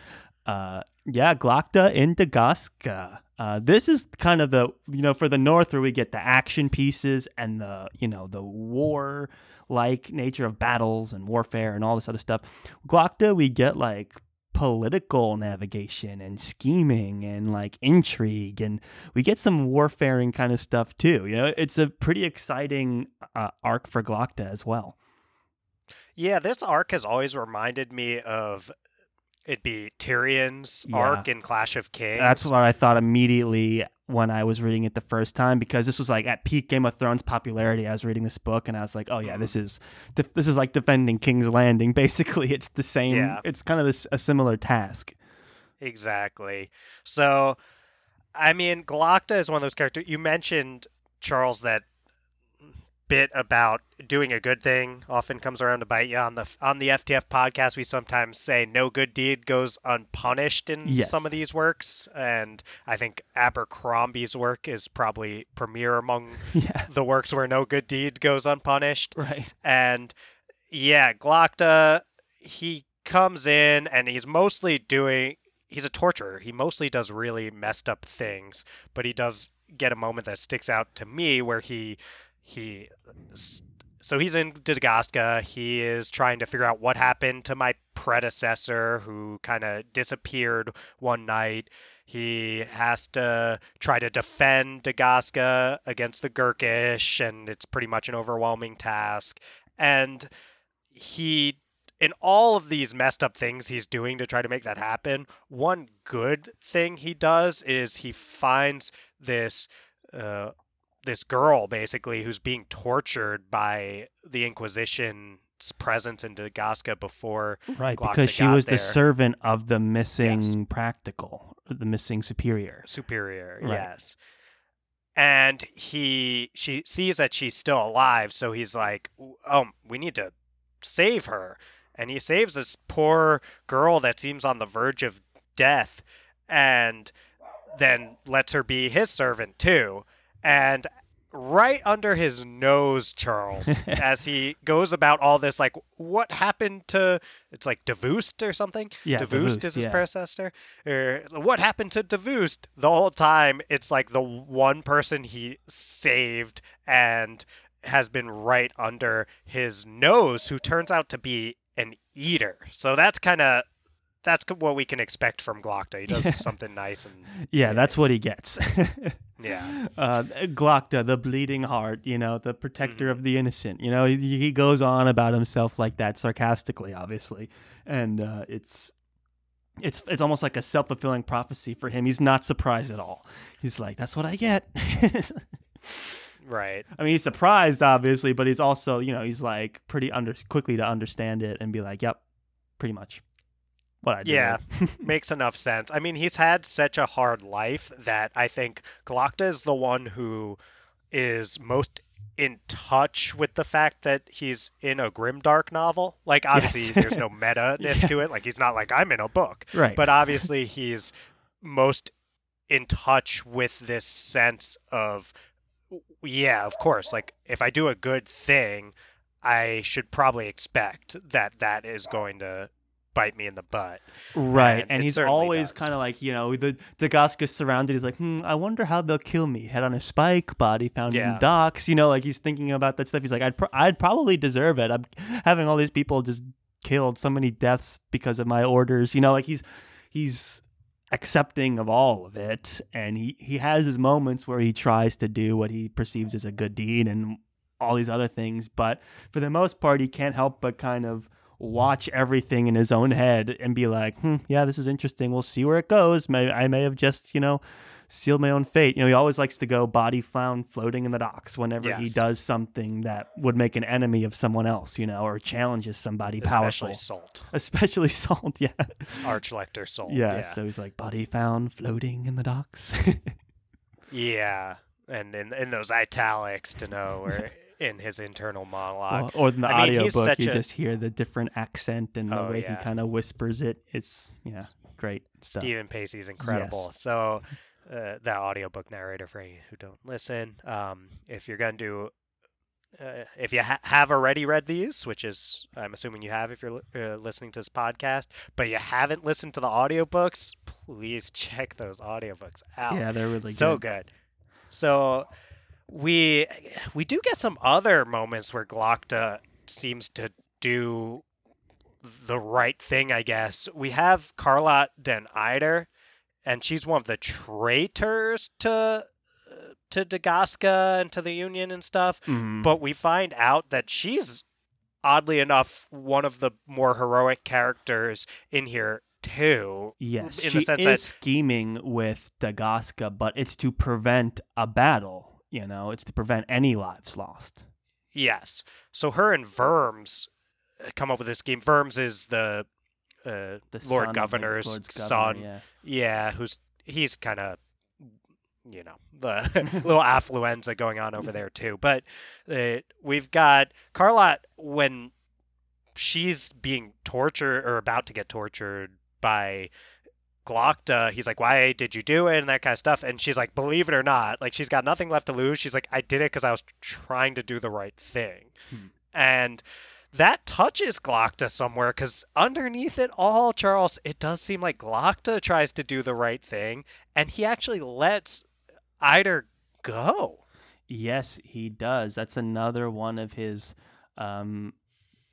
Uh, yeah, Glokta in Dagoska. Uh, this is kind of the you know for the North where we get the action pieces and the you know the war like nature of battles and warfare and all this other stuff. Glokta, we get like political navigation and scheming and like intrigue and we get some warfaring kind of stuff too. You know, it's a pretty exciting uh, arc for Glokta as well. yeah, this arc has always reminded me of. it'd be Tyrion's Yeah. arc in Clash of Kings. That's what I thought immediately when I was reading it the first time because this was like at peak Game of Thrones popularity. I was reading this book and I was like, oh yeah, this mm-hmm. is def- this is like defending King's Landing. Basically, it's the same. Yeah. It's kind of this, a similar task. Exactly. So, I mean, Glokta is one of those characters. You mentioned, Charles, that bit about doing a good thing often comes around to bite you on the on the FTF podcast we sometimes say no good deed goes unpunished in Yes. some of these works and I think Abercrombie's work is probably premier among Yeah. the works where no good deed goes unpunished Right. and yeah, Glokta, he comes in and he's mostly doing. He's a torturer. He mostly does really messed up things, but he does get a moment that sticks out to me where he he. So he's in Dagoska. He is trying to figure out what happened to my predecessor, who kind of disappeared one night. He has to try to defend Dagoska against the Gurkish, and it's pretty much an overwhelming task. And he, in all of these messed up things he's doing to try to make that happen, one good thing he does is he finds this. Uh, this girl basically who's being tortured by the Inquisition's presence in Dagoska before Right. Glokta because she was the servant of the missing practical, the missing superior. superior Right. yes and he she sees that she's still alive so he's like oh we need to save her and he saves this poor girl that seems on the verge of death and then lets her be his servant too and right under his nose charles as he goes about all this like what happened to it's like Davoust or something Yeah. Davoust is his yeah. predecessor. Or what happened to Davoust? The whole time, it's like the one person he saved and has been right under his nose, who turns out to be an eater. So that's kind of that's what we can expect from Glokta. He does something nice and Yeah, that's what he gets. yeah, uh, Glokta, the bleeding heart, you know, the protector Mm-hmm. of the innocent. You know, he, he goes on about himself like that, sarcastically, obviously, and uh, it's it's it's almost like a self fulfilling prophecy for him. He's not surprised at all. He's like, "That's what I get." right. I mean, he's surprised, obviously, but he's also, you know, he's like pretty under quickly to understand it and be like, "Yep, pretty much what I do." Yeah. Makes enough sense. I mean, he's had such a hard life that I think Glokta is the one who is most in touch with the fact that he's in a grimdark novel. Like, obviously, Yes. there's no meta-ness Yeah. to it. Like, he's not like, I'm in a book. right. But obviously, he's most in touch with this sense of, yeah, of course. Like, if I do a good thing, I should probably expect that that is going to bite me in the butt. Right, And and he's always kind of like you know the Dagoska's surrounded. He's like, hmm, I wonder how they'll kill me. Head on a spike, body found Yeah. in docks. You know, like he's thinking about that stuff. He's like, I'd pro- I'd probably deserve it. I'm having all these people just killed, so many deaths because of my orders. You know, like he's he's accepting of all of it, and he he has his moments where he tries to do what he perceives as a good deed and all these other things, but for the most part, he can't help but kind of watch everything in his own head and be like, hmm, yeah, this is interesting. We'll see where it goes. May I may have just, you know, sealed my own fate. You know, he always likes to go body found floating in the docks whenever he does something that would make an enemy of someone else, you know, or challenges somebody Especially powerful. Sult. Especially Sult, yeah. Archlector Sult. yeah. Yeah. So he's like, body found floating in the docks. Yeah. And in, in those italics to know or in his internal monologue. or, or in the I mean, audio he's book, you a- just hear the different accent and the Oh, way yeah. he kind of whispers it. It's, yeah, great stuff. Steven Pacey's incredible. Yes. So, uh, that audiobook narrator for you who don't listen, um, if you're going to do, uh, if you ha- have already read these, which is, I'm assuming you have if you're uh, listening to this podcast, but you haven't listened to the audiobooks, please check those audiobooks out. Yeah, they're really so good. good. So we we do get some other moments where Glokta seems to do the right thing, I guess. We have Carlot dan Eider, and she's one of the traitors to to Dagoska and to the Union and stuff. Mhm. But we find out that she's oddly enough one of the more heroic characters in here too. Yes, in she the sense is that scheming with Dagoska, but it's to prevent a battle. You know, it's to prevent any lives lost. yes. So her and Vurms uh, come up with this scheme. Vurms is the uh, The son Lord Governor's Lord's governor, son. yeah. Yeah, who's he's kind of you know the little affluenza going on over there too. But uh, we've got Carlot when she's being tortured or about to get tortured by Glokta. He's like, "Why did you do it?" and that kind of stuff. And she's like, "Believe it or not, like she's got nothing left to lose. She's like, I did it because I was trying to do the right thing," Hmm. and that touches Glokta somewhere because underneath it all, Charles, it does seem like Glokta tries to do the right thing, and he actually lets Eider go. Yes, he does. That's another one of his. Um,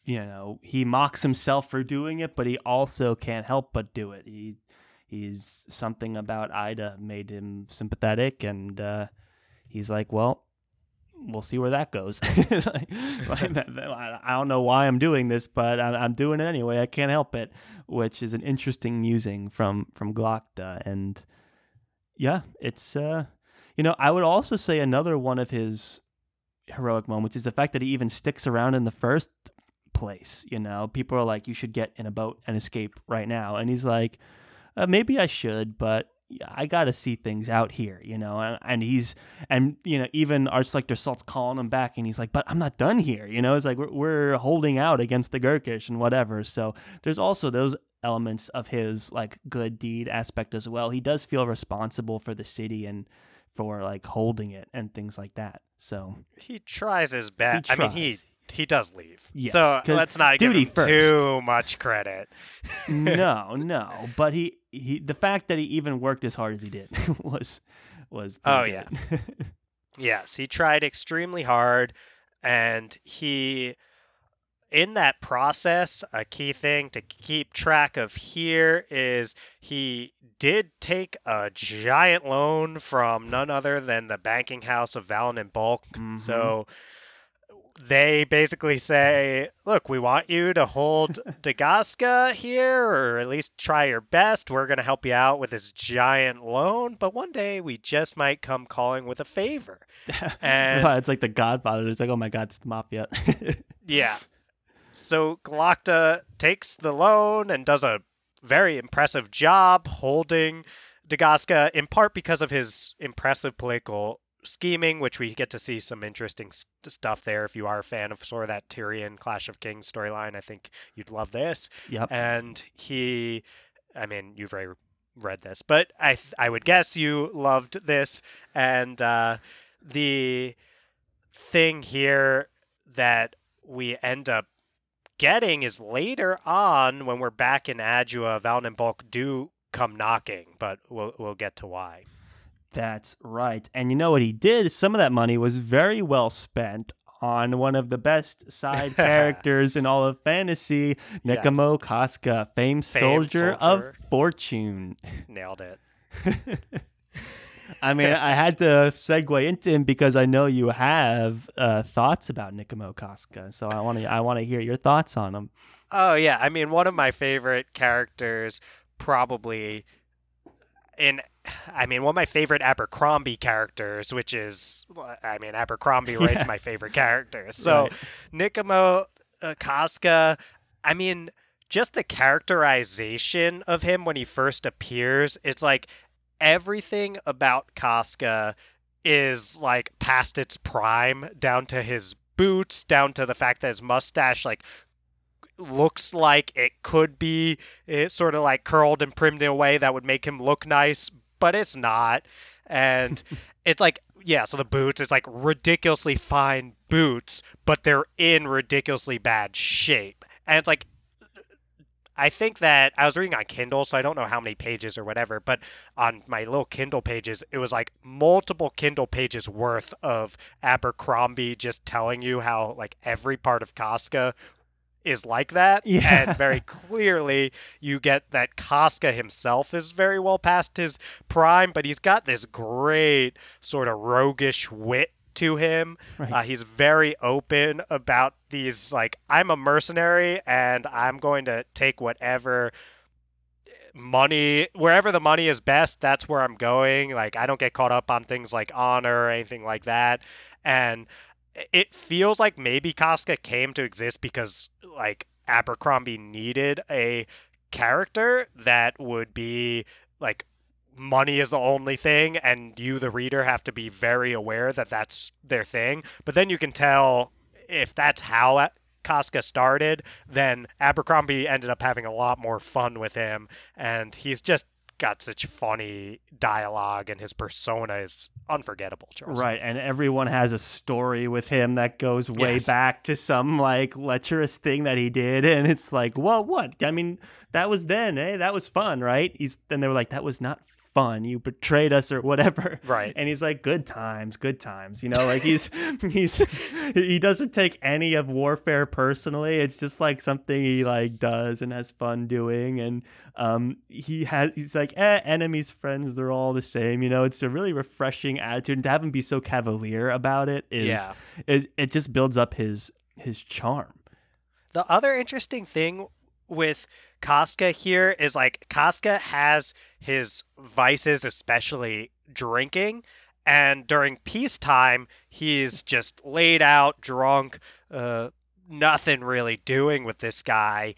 you know, he mocks himself for doing it, but he also can't help but do it. He, he's something about Eider made him sympathetic, and uh, he's like, well. We'll see where that goes. I don't know why I'm doing this, but I'm, I'm doing it anyway. I can't help it, which is an interesting musing from from Glokta, and yeah, it's uh, you know, I would also say another one of his heroic moments is the fact that he even sticks around in the first place. You know, people are like, you should get in a boat and escape right now. And he's like, uh, maybe I should, but I got to see things out here, you know. And, and he's, and, you know, even Archlector Sult's calling him back and he's like, but I'm not done here, you know. It's like, we're, we're holding out against the Gurkish and whatever. So there's also those elements of his like good deed aspect as well. He does feel responsible for the city and for like holding it and things like that. So He tries his best. I mean, he. He does leave. Yes, so let's not give him first. too much credit. no, no, but he he the fact that he even worked as hard as he did was was Oh, pretty yeah. Yes, he tried extremely hard, and he, in that process, a key thing to keep track of here is he did take a giant loan from none other than the banking house of Valint and Balk. Mhm. So they basically say, look, we want you to hold Dagoska here, or at least try your best. We're going to help you out with this giant loan, but one day we just might come calling with a favor. And- it's like the Godfather. It's like, oh my God, it's the mafia. Yeah. So Glokta takes the loan and does a very impressive job holding Dagoska, in part because of his impressive political scheming, which we get to see some interesting st- stuff there. If you are a fan of sort of that Tyrion Clash of Kings storyline, I think you'd love this. yep. And he, I mean, you've already read this, but I th- I would guess you loved this. And uh, the thing here that we end up getting is later on when we're back in Adua, Valint and Balk do come knocking, but we'll we'll get to why. That's right. And you know what he did? Some of that money was very well spent on one of the best side characters in all of fantasy, Yes. Nicomo Cosca, famed, Famed soldier, soldier. of fortune. Nailed it. I mean, I had to segue into him because I know you have uh, thoughts about Nicomo Cosca, so I want to I want to hear your thoughts on him. Oh yeah, I mean one of my favorite characters probably in I mean one of my favorite Abercrombie characters, which is I mean Abercrombie right Yeah. my favorite characters. So Right. Nicomo uh, Cosca, I mean just the characterization of him when he first appears, it's like everything about Cosca is like past its prime down to his boots, down to the fact that his mustache like looks like it could be it sort of like curled and primed in a way that would make him look nice, but it's not. And it's like yeah, so the boots it's like ridiculously fine boots, but they're in ridiculously bad shape. And it's like I think that I was reading on Kindle, so I don't know how many pages or whatever, but on my little Kindle pages, it was like multiple Kindle pages worth of Abercrombie just telling you how like every part of Cosca is like that. Yeah. And very clearly you get that Cosca himself is very well past his prime, but he's got this great sort of roguish wit to him. Right. Uh, he's very open about these, like, I'm a mercenary and I'm going to take whatever money wherever the money is best that's where i'm going like i don't get caught up on things like honor or anything like that and it feels like maybe Cosca came to exist because like Abercrombie needed a character that would be like money is the only thing and you the reader have to be very aware that that's their thing. But then you can tell if that's how Cosca started then Abercrombie ended up having a lot more fun with him. And he's just got such funny dialogue and his persona is unforgettable Charles. Right, and everyone has a story with him that goes way Yes. back to some like lecherous thing that he did, and it's like, well, what? I mean, that was then, eh? That was fun, right? He's then they were like, that was not fun. You betrayed us or whatever. Right. And he's like, good times, good times. You know, like he's he's he doesn't take any of warfare personally. It's just like something he like does and has fun doing. And um, he has he's like, eh, enemies, friends, they're all the same. You know, it's a really refreshing attitude. And to have him be so cavalier about it is Yeah. it, it just builds up his his charm. The other interesting thing with Cosca here is like Cosca has his vices, especially drinking, and during peacetime, he's just laid out, drunk, uh, nothing really doing with this guy.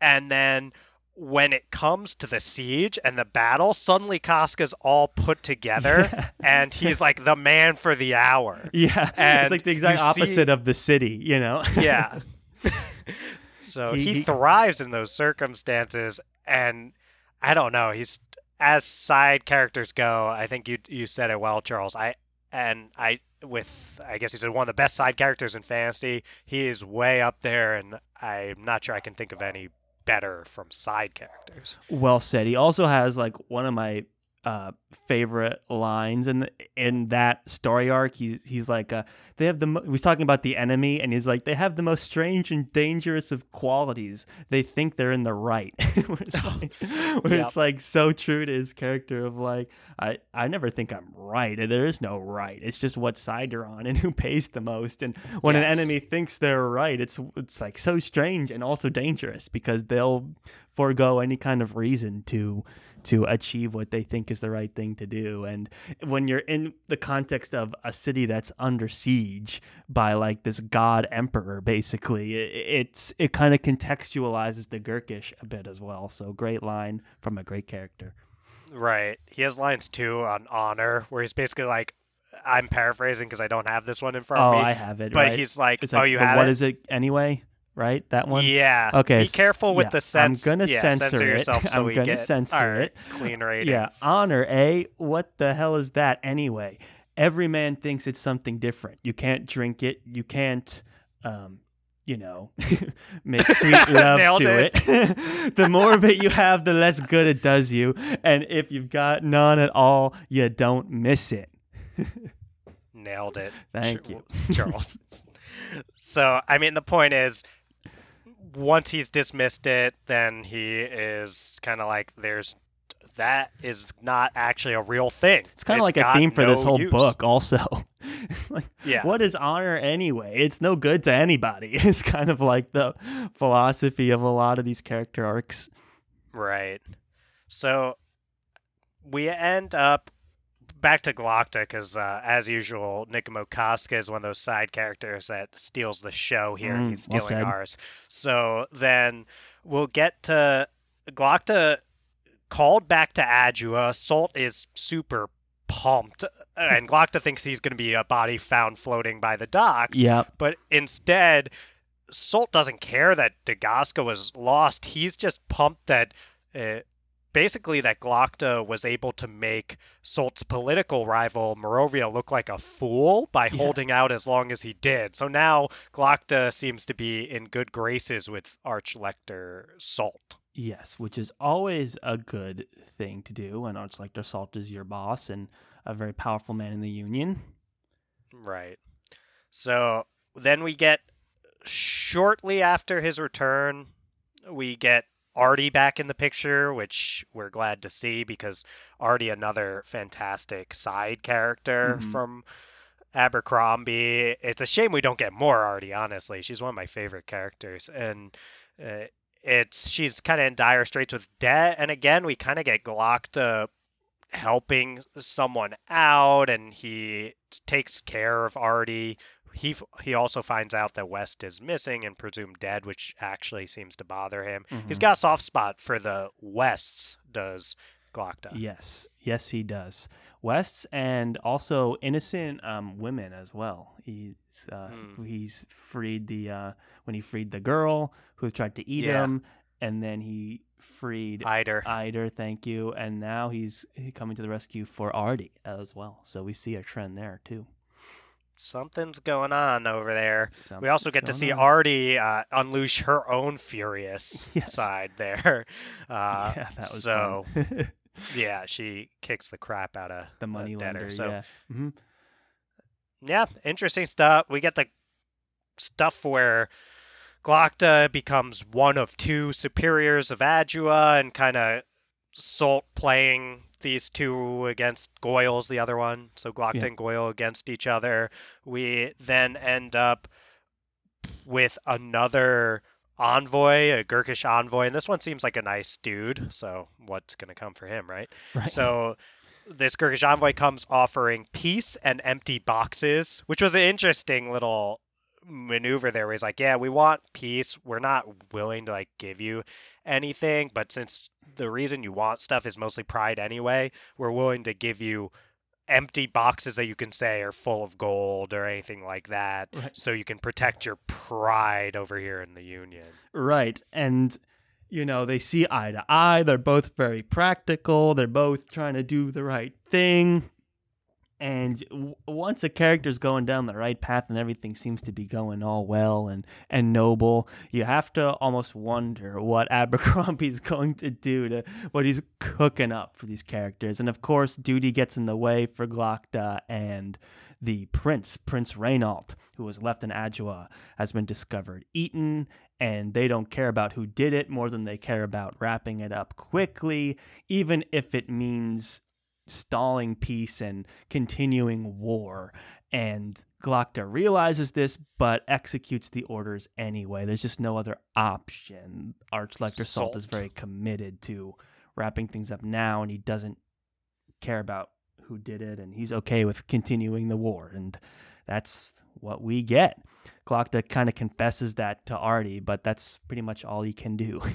And then when it comes to the siege and the battle, suddenly Cosca's all put together and he's like the man for the hour. Yeah, And it's like the exact you see- opposite of the city. You know. Yeah. so He- he, he- thrives in those circumstances, and I don't know. He's as side characters go. I think you you said it well, Charles. I and I with I guess he's one of the best side characters in fantasy. He is way up there, and I'm not sure I can think of any better from side characters. Well said. He also has like one of my uh, favorite lines in the, in that story arc. He's he's like uh, they have the mo- he's talking about the enemy, and he's like they have the most strange and dangerous of qualities. They think they're in the right. where it's like, where Yep. it's like so true to his character of like I I never think I'm right. There is no right. It's just what side you're on and who pays the most. And when an enemy thinks they're right, it's it's like so strange and also dangerous because they'll forego any kind of reason to to achieve what they think is the right thing to do and when you're in the context of a city that's under siege by like this god emperor basically it, it's it kind of contextualizes the gurkish a bit as well so great line from a great character Right. He has lines too on honor, where he's basically like, I'm paraphrasing because I don't have this one in front oh of me. i have it but right? he's like, it's oh, like you have what it. is it anyway right that one Yeah. Okay, Be careful with yeah, the sense. I'm gonna yeah, censor it. yourself so I'm we gonna get censor right, it. clean rating. Yeah, honor, eh? What the hell is that anyway? Every man thinks it's something different. You can't drink it. You can't, um, you know, make sweet love to it. the more of it you have, the less good it does you. And if you've got none at all, you don't miss it. Nailed it. Thank you. Charles. so, I mean, the point is, once he's dismissed it, then he is kind of like, there's that is not actually a real thing. It's kind of like a theme for this whole use. book, also. it's like, Yeah. what is honor anyway? It's no good to anybody. It's kind of like the philosophy of a lot of these character arcs. Right. So we end up back to Glokta because, uh, as usual, Nicomo Cosca is one of those side characters that steals the show here. Mm, He's stealing said. ours. So then we'll get to Glokta called back to Adua. Sult is super pumped, and Glokta thinks he's going to be a body found floating by the docks. Yep. But instead, Sult doesn't care that Dagoska was lost. He's just pumped that uh, basically that Glokta was able to make Sult's political rival Marovia look like a fool by Yeah. holding out as long as he did. So now Glokta seems to be in good graces with Archlector Sult. Yes, which is always a good thing to do when like Sult is your boss and a very powerful man in the union. Right. So then we get shortly after his return, we get Ardee back in the picture, which we're glad to see because Ardee, another fantastic side character Mhm. from Abercrombie. It's a shame we don't get more Ardee, honestly. She's one of my favorite characters. And uh, it's she's kind of in dire straits with debt, and again we kind of get Glokta helping someone out, and he takes care of Ardee. He he also finds out that West is missing and presumed dead, which actually seems to bother him. Mm-hmm. He's got a soft spot for the Wests. Does Glokta? Yes, yes, he does. Wests and also innocent um, women as well. He's uh, Hmm. he's freed the uh, when he freed the girl who tried to eat Yeah. him, and then he freed Eider. Eider. Thank you, and now he's coming to the rescue for Ardee as well. So we see a trend there too. Something's going on over there. We also get to see on. Ardee uh, unleash her own furious Yes. side there. Uh, yeah, that was so yeah, she kicks the crap out of the money lender. So yeah. hmm yeah, interesting stuff. We get the stuff where Glokta becomes one of two superiors of Adua and kind of Salt playing these two against Goyle's the other one. So Glokta Yeah. and Goyle against each other. We then end up with another envoy, a Gurkish envoy, and this one seems like a nice dude. So what's going to come for him, right? Right. So this Gurkish envoy comes offering peace and empty boxes, which was an interesting little maneuver there where he's like, Yeah, we want peace. We're not willing to like give you anything, but since the reason you want stuff is mostly pride anyway, we're willing to give you empty boxes that you can say are full of gold or anything like that Right. so you can protect your pride over here in the union. Right. And, you know, they see eye to eye. They're both very practical. They're both trying to do the right thing. And w- once a character's going down the right path and everything seems to be going all well and, and noble, you have to almost wonder what Abercrombie's going to do to what he's cooking up for these characters. And of course, duty gets in the way for Glokta and the prince, Prince Raynault, who was left in Adua, has been discovered eaten, and they don't care about who did it more than they care about wrapping it up quickly, even if it means stalling peace and continuing war. And Glokta realizes this, but executes the orders anyway. There's just no other option. Archlector Sult is very committed to wrapping things up now, and he doesn't care about who did it, and he's okay with continuing the war. And that's what we get. Glokta kind of confesses that to Ardee, but that's pretty much all he can do.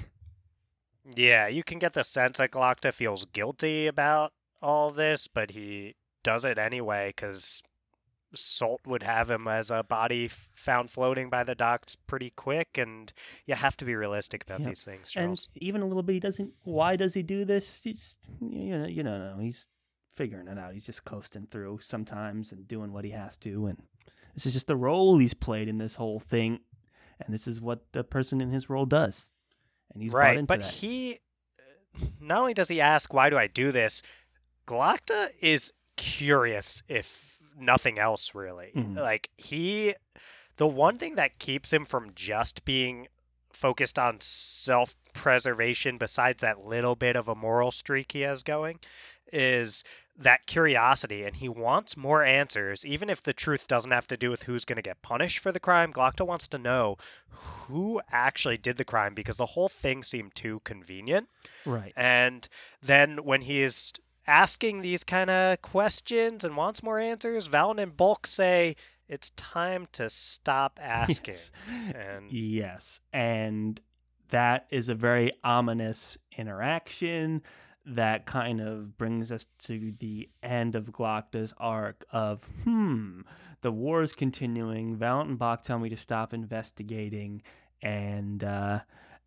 Yeah, you can get the sense that Glokta feels guilty about all this, but he does it anyway because Sult would have him as a body f- found floating by the docks pretty quick, and you have to be realistic about Yep. these things, and even a little bit, he doesn't. Why does he do this? He's, you know, you know. He's figuring it out. He's just coasting through sometimes and doing what he has to. And this is just the role he's played in this whole thing. And this is what the person in his role does. And he's right, into but that. he not only does he ask, "Why do I do this?" Glokta is curious, if nothing else, really. Mhm. Like he, the one thing that keeps him from just being focused on self-preservation, besides that little bit of a moral streak he has going, is that curiosity and he wants more answers even if the truth doesn't have to do with who's going to get punished for the crime Glokta wants to know who actually did the crime because the whole thing seemed too convenient right. and then when he is asking these kind of questions and wants more answers Valint and Balk say it's time to stop asking Yes. and Yes, and that is a very ominous interaction that kind of brings us to the end of Glokta's arc of hmm, the war is continuing. Valint and Balk tell me to stop investigating, and uh,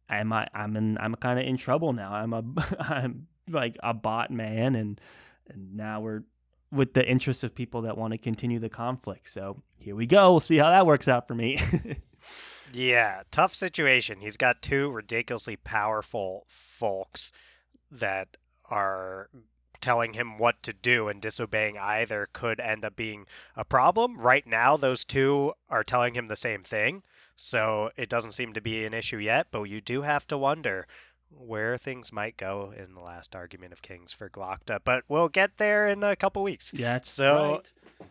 am I? I'm in. I'm kind of in trouble now. I'm a. I'm like a bot man, and and now we're with the interest of people that want to continue the conflict. So here we go. We'll see how that works out for me. Yeah, tough situation. He's got two ridiculously powerful folks that are telling him what to do, and disobeying either could end up being a problem. Right now, those two are telling him the same thing, so it doesn't seem to be an issue yet, but you do have to wonder where things might go in the last argument of Kings for Glokta. But we'll get there in a couple weeks yeah, So- right.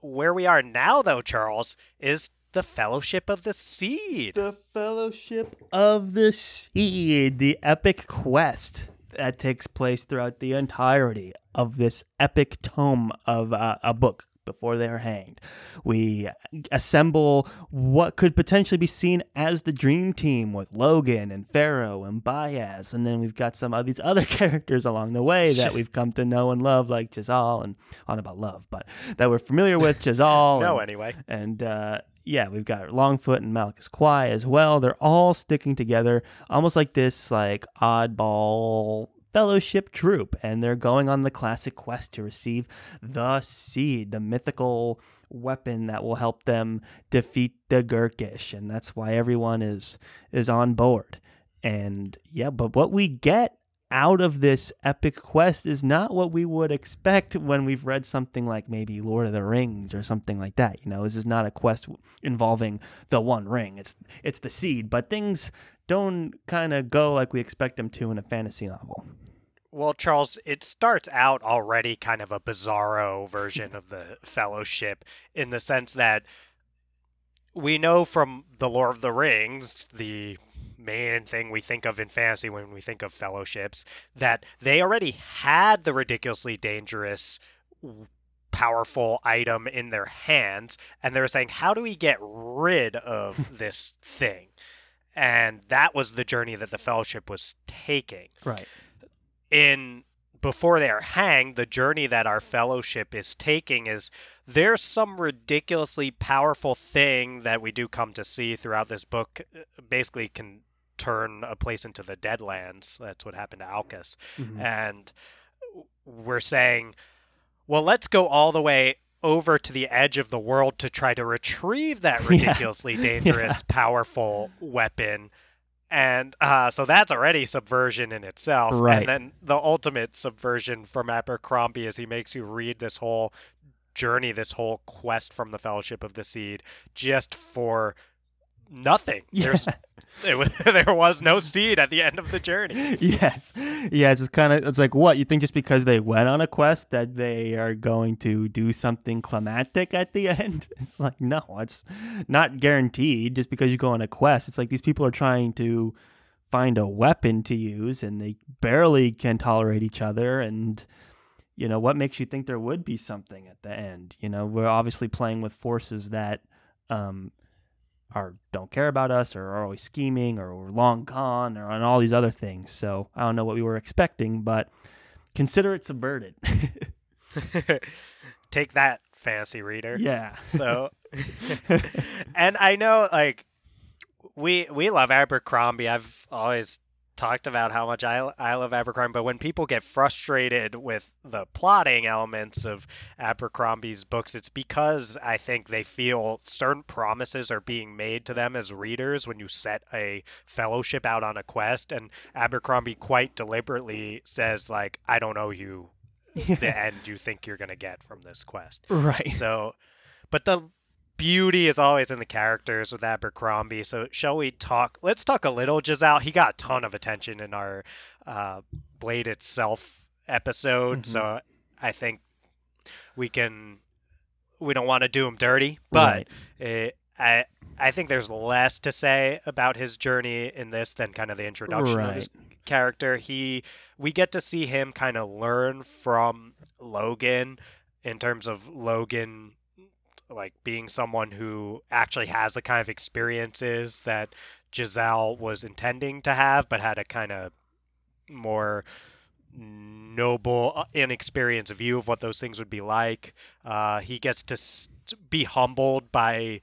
where we are now, though, Charles, is the Fellowship of the Seed. The Fellowship of the Seed, the epic quest that takes place throughout the entirety of this epic tome of uh, a book before they are hanged. We assemble what could potentially be seen as the dream team with Logen and Ferro and Bayaz, and then we've got some of these other characters along the way that we've come to know and love, like Jezal and on about love, but that we're familiar with Jezal. no, and, anyway. And uh, yeah, we've got Longfoot and Malacus Quai as well. They're all sticking together, almost like this like oddball fellowship troop, and they're going on the classic quest to receive the seed, the mythical weapon that will help them defeat the Gurkish, and that's why everyone is is on board. And yeah, but what we get out of this epic quest is not what we would expect when we've read something like maybe Lord of the Rings or something like that. You know, this is not a quest involving the One Ring. It's it's the seed, but things don't kind of go like we expect them to in a fantasy novel. Well, Charles, it starts out already kind of a bizarro version of the Fellowship in the sense that we know from the Lord of the Rings, the main thing we think of in fantasy when we think of fellowships, that they already had the ridiculously dangerous, powerful item in their hands, and they're saying, how do we get rid of this thing? And that was the journey that the Fellowship was taking. Right in before they are hanged, the journey that our fellowship is taking is there's some ridiculously powerful thing that we do come to see throughout this book. Uh, basically, can turn a place into the Deadlands. That's what happened to Aulcus, mm-hmm. and we're saying, well, let's go all the way over to the edge of the world to try to retrieve that ridiculously yeah. dangerous, yeah. powerful weapon and uh, so that's already subversion in itself. Right. And then the ultimate subversion from Abercrombie is he makes you read this whole journey, this whole quest from the Fellowship of the Seed, just for nothing. Yeah. It there was no seed at the end of the journey. Yes, yes. It's kind of it's like what you think just because they went on a quest that they are going to do something climactic at the end. It's like no, it's not guaranteed. Just because you go on a quest, it's like these people are trying to find a weapon to use, and they barely can tolerate each other. And you know what makes you think there would be something at the end? You know, we're obviously playing with forces that. Um, are don't care about us or are always scheming or we're long gone or on all these other things. So I don't know what we were expecting, but consider it subverted. Take that, fantasy reader. Yeah. So, and I know like we we love Abercrombie. I've always talked about how much I, I love Abercrombie, but when people get frustrated with the plotting elements of Abercrombie's books, it's because I think they feel certain promises are being made to them as readers when you set a fellowship out on a quest. And Abercrombie quite deliberately says, like, I don't owe you the end you think you're going to get from this quest. Right. So, but the beauty is always in the characters with Abercrombie. So shall we talk? Let's talk a little Jezal. He got a ton of attention in our uh, Blade itself episode, mm-hmm. so I think we can. We don't want to do him dirty, but right. it, I I think there's less to say about his journey in this than kind of the introduction right. of his character. He we get to see him kind of learn from Logen in terms of Logen like being someone who actually has the kind of experiences that Jezal was intending to have, but had a kind of more noble, uh, inexperienced view of what those things would be like. Uh, he gets to s- be humbled by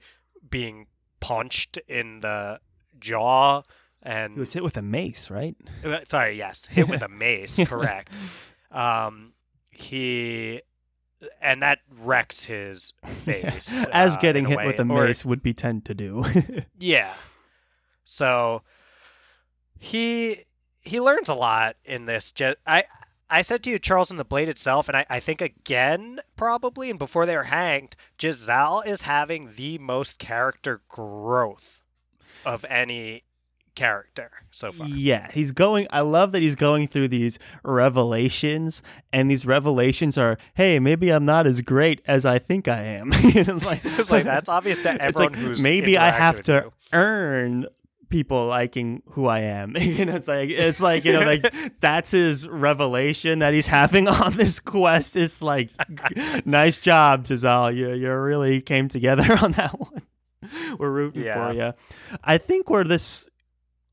being punched in the jaw and he was hit with a mace, right? Uh, sorry, yes, hit with a mace, correct. Um, he and that wrecks his face. As uh, getting hit way. with a mace or, would be tend to do. yeah. So he he learns a lot in this. Just I I said to you, Charles, in the blade itself, and I, I think again, probably, and before they are hanged, Jezal is having the most character growth of any character so far. Yeah, he's going. I love that he's going through these revelations, and these revelations are, hey, maybe I'm not as great as I think I am. like, It's like that's obvious to it's everyone like who's maybe I have to you. earn people liking who I am. you know, it's like it's like you know, like that's his revelation that he's having on this quest. It's like, nice job, Jezal. You you really came together on that one. We're rooting Yeah. for you. I think where this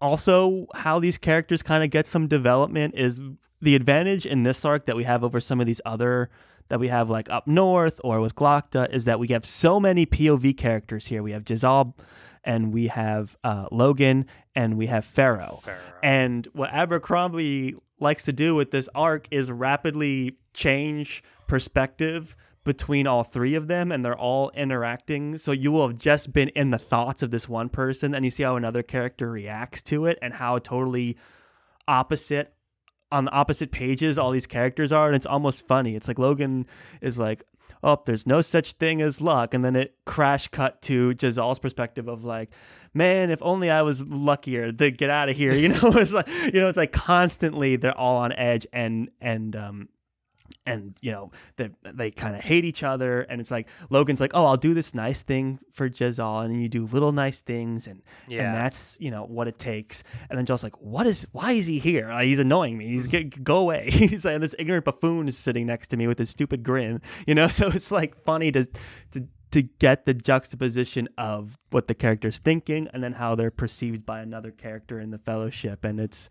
also how these characters kind of get some development is the advantage in this arc that we have over some of these other that we have like up north or with Glokta is that we have so many POV characters here. We have Jezal and we have uh, Logen and we have Ferro. Ferro. And what Abercrombie likes to do with this arc is rapidly change perspective between all three of them and they're all interacting. So you will have just been in the thoughts of this one person and you see how another character reacts to it and how totally opposite on the opposite pages all these characters are and it's almost funny. It's like Logen is like oh, there's no such thing as luck. And then it crash cut to Jezal's perspective of like, man, if only I was luckier to get out of here. You know, it's like, you know, it's like constantly they're all on edge and, and, um, and you know they they kind of hate each other and it's like Logen's like oh I'll do this nice thing for jezal and then you do little nice things and Yeah. and that's you know what it takes. And then Jezal's like what is why is he here? Like, he's annoying me. He's mm-hmm. get, go away. He's like this ignorant buffoon is sitting next to me with his stupid grin you know? So it's like funny to to to get the juxtaposition of what the character's thinking and then how they're perceived by another character in the fellowship and it's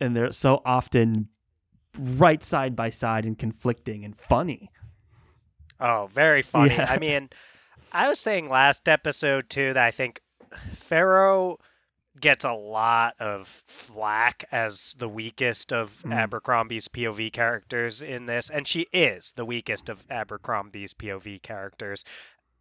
and they're so often right side by side and conflicting and funny Oh, very funny. Yeah. I mean, I was saying last episode too that I think Ferro gets a lot of flack as the weakest of Mm. Abercrombie's POV characters in this, and she is the weakest of Abercrombie's POV characters.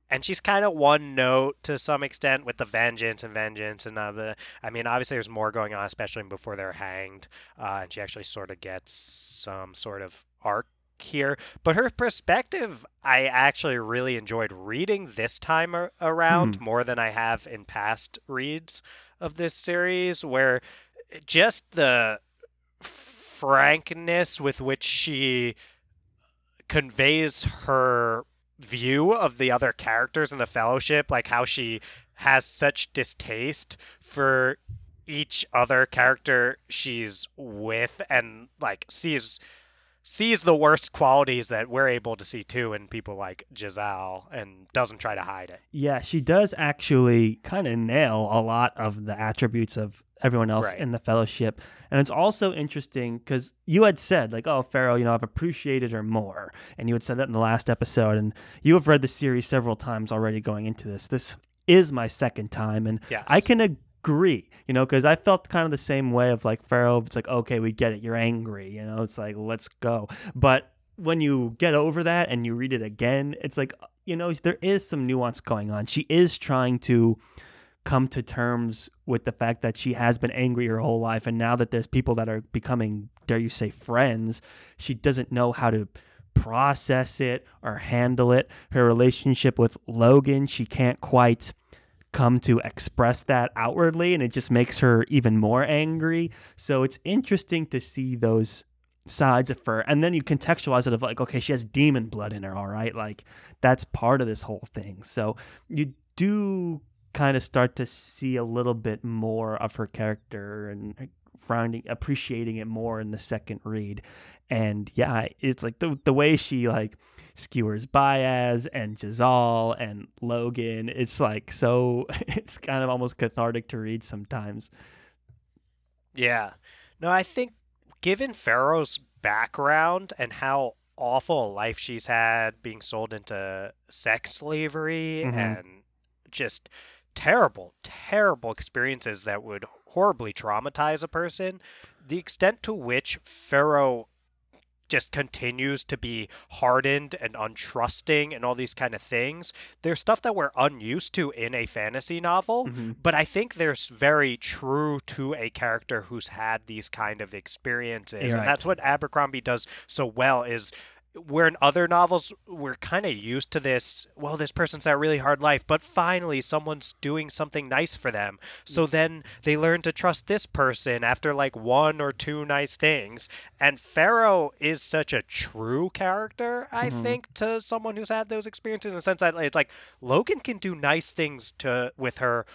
And she's kind of one note to some extent with the vengeance and vengeance and uh, the. I mean, obviously there's more going on, especially before they're hanged, uh, and she actually sort of gets some sort of arc here. But her perspective, I actually really enjoyed reading this time ar- around more than I have in past reads of this series, where just the frankness with which she conveys her view of the other characters in the fellowship, like how she has such distaste for each other character she's with and like sees sees the worst qualities that we're able to see too in people like Giselle and doesn't try to hide it. yeah she does actually kind of nail a lot of the attributes of everyone else Right. in the fellowship and it's also interesting because you had said like oh ferro you know i've appreciated her more and you had said that in the last episode and you have read the series several times already going into this this is my second time and Yes. I can agree, you know, because I felt kind of the same way of like Ferro. It's like, okay, we get it. You're angry, you know. It's like, let's go. But when you get over that and you read it again, it's like, you know, there is some nuance going on. She is trying to come to terms with the fact that she has been angry her whole life, and now that there's people that are becoming, dare you say, friends, she doesn't know how to process it or handle it. Her relationship with Logen, she can't quite come to express that outwardly and it just makes her even more angry. So it's interesting to see those sides of her and then you contextualize it of like okay she has demon blood in her all right like that's part of this whole thing so you do kind of start to see a little bit more of her character and finding appreciating it more in the second read and yeah it's like the, the way she like skewers Bayaz and Jezal and Logen. It's like so it's kind of almost cathartic to read sometimes. Yeah. No, I think given Ferro's background and how awful a life she's had being sold into sex slavery Mhm. and just terrible, terrible experiences that would horribly traumatize a person, the extent to which Ferro just continues to be hardened and untrusting and all these kind of things. There's stuff that we're unused to in a fantasy novel, Mhm. but I think there's very true to a character who's had these kind of experiences. And that's what Abercrombie does so well is where in other novels we're kind of used to this well this person's had a really hard life but finally someone's doing something nice for them. So then they learn to trust this person after like one or two nice things. And ferro is such a true character I Mhm. think to someone who's had those experiences in the sense that it's like Logen can do nice things to with her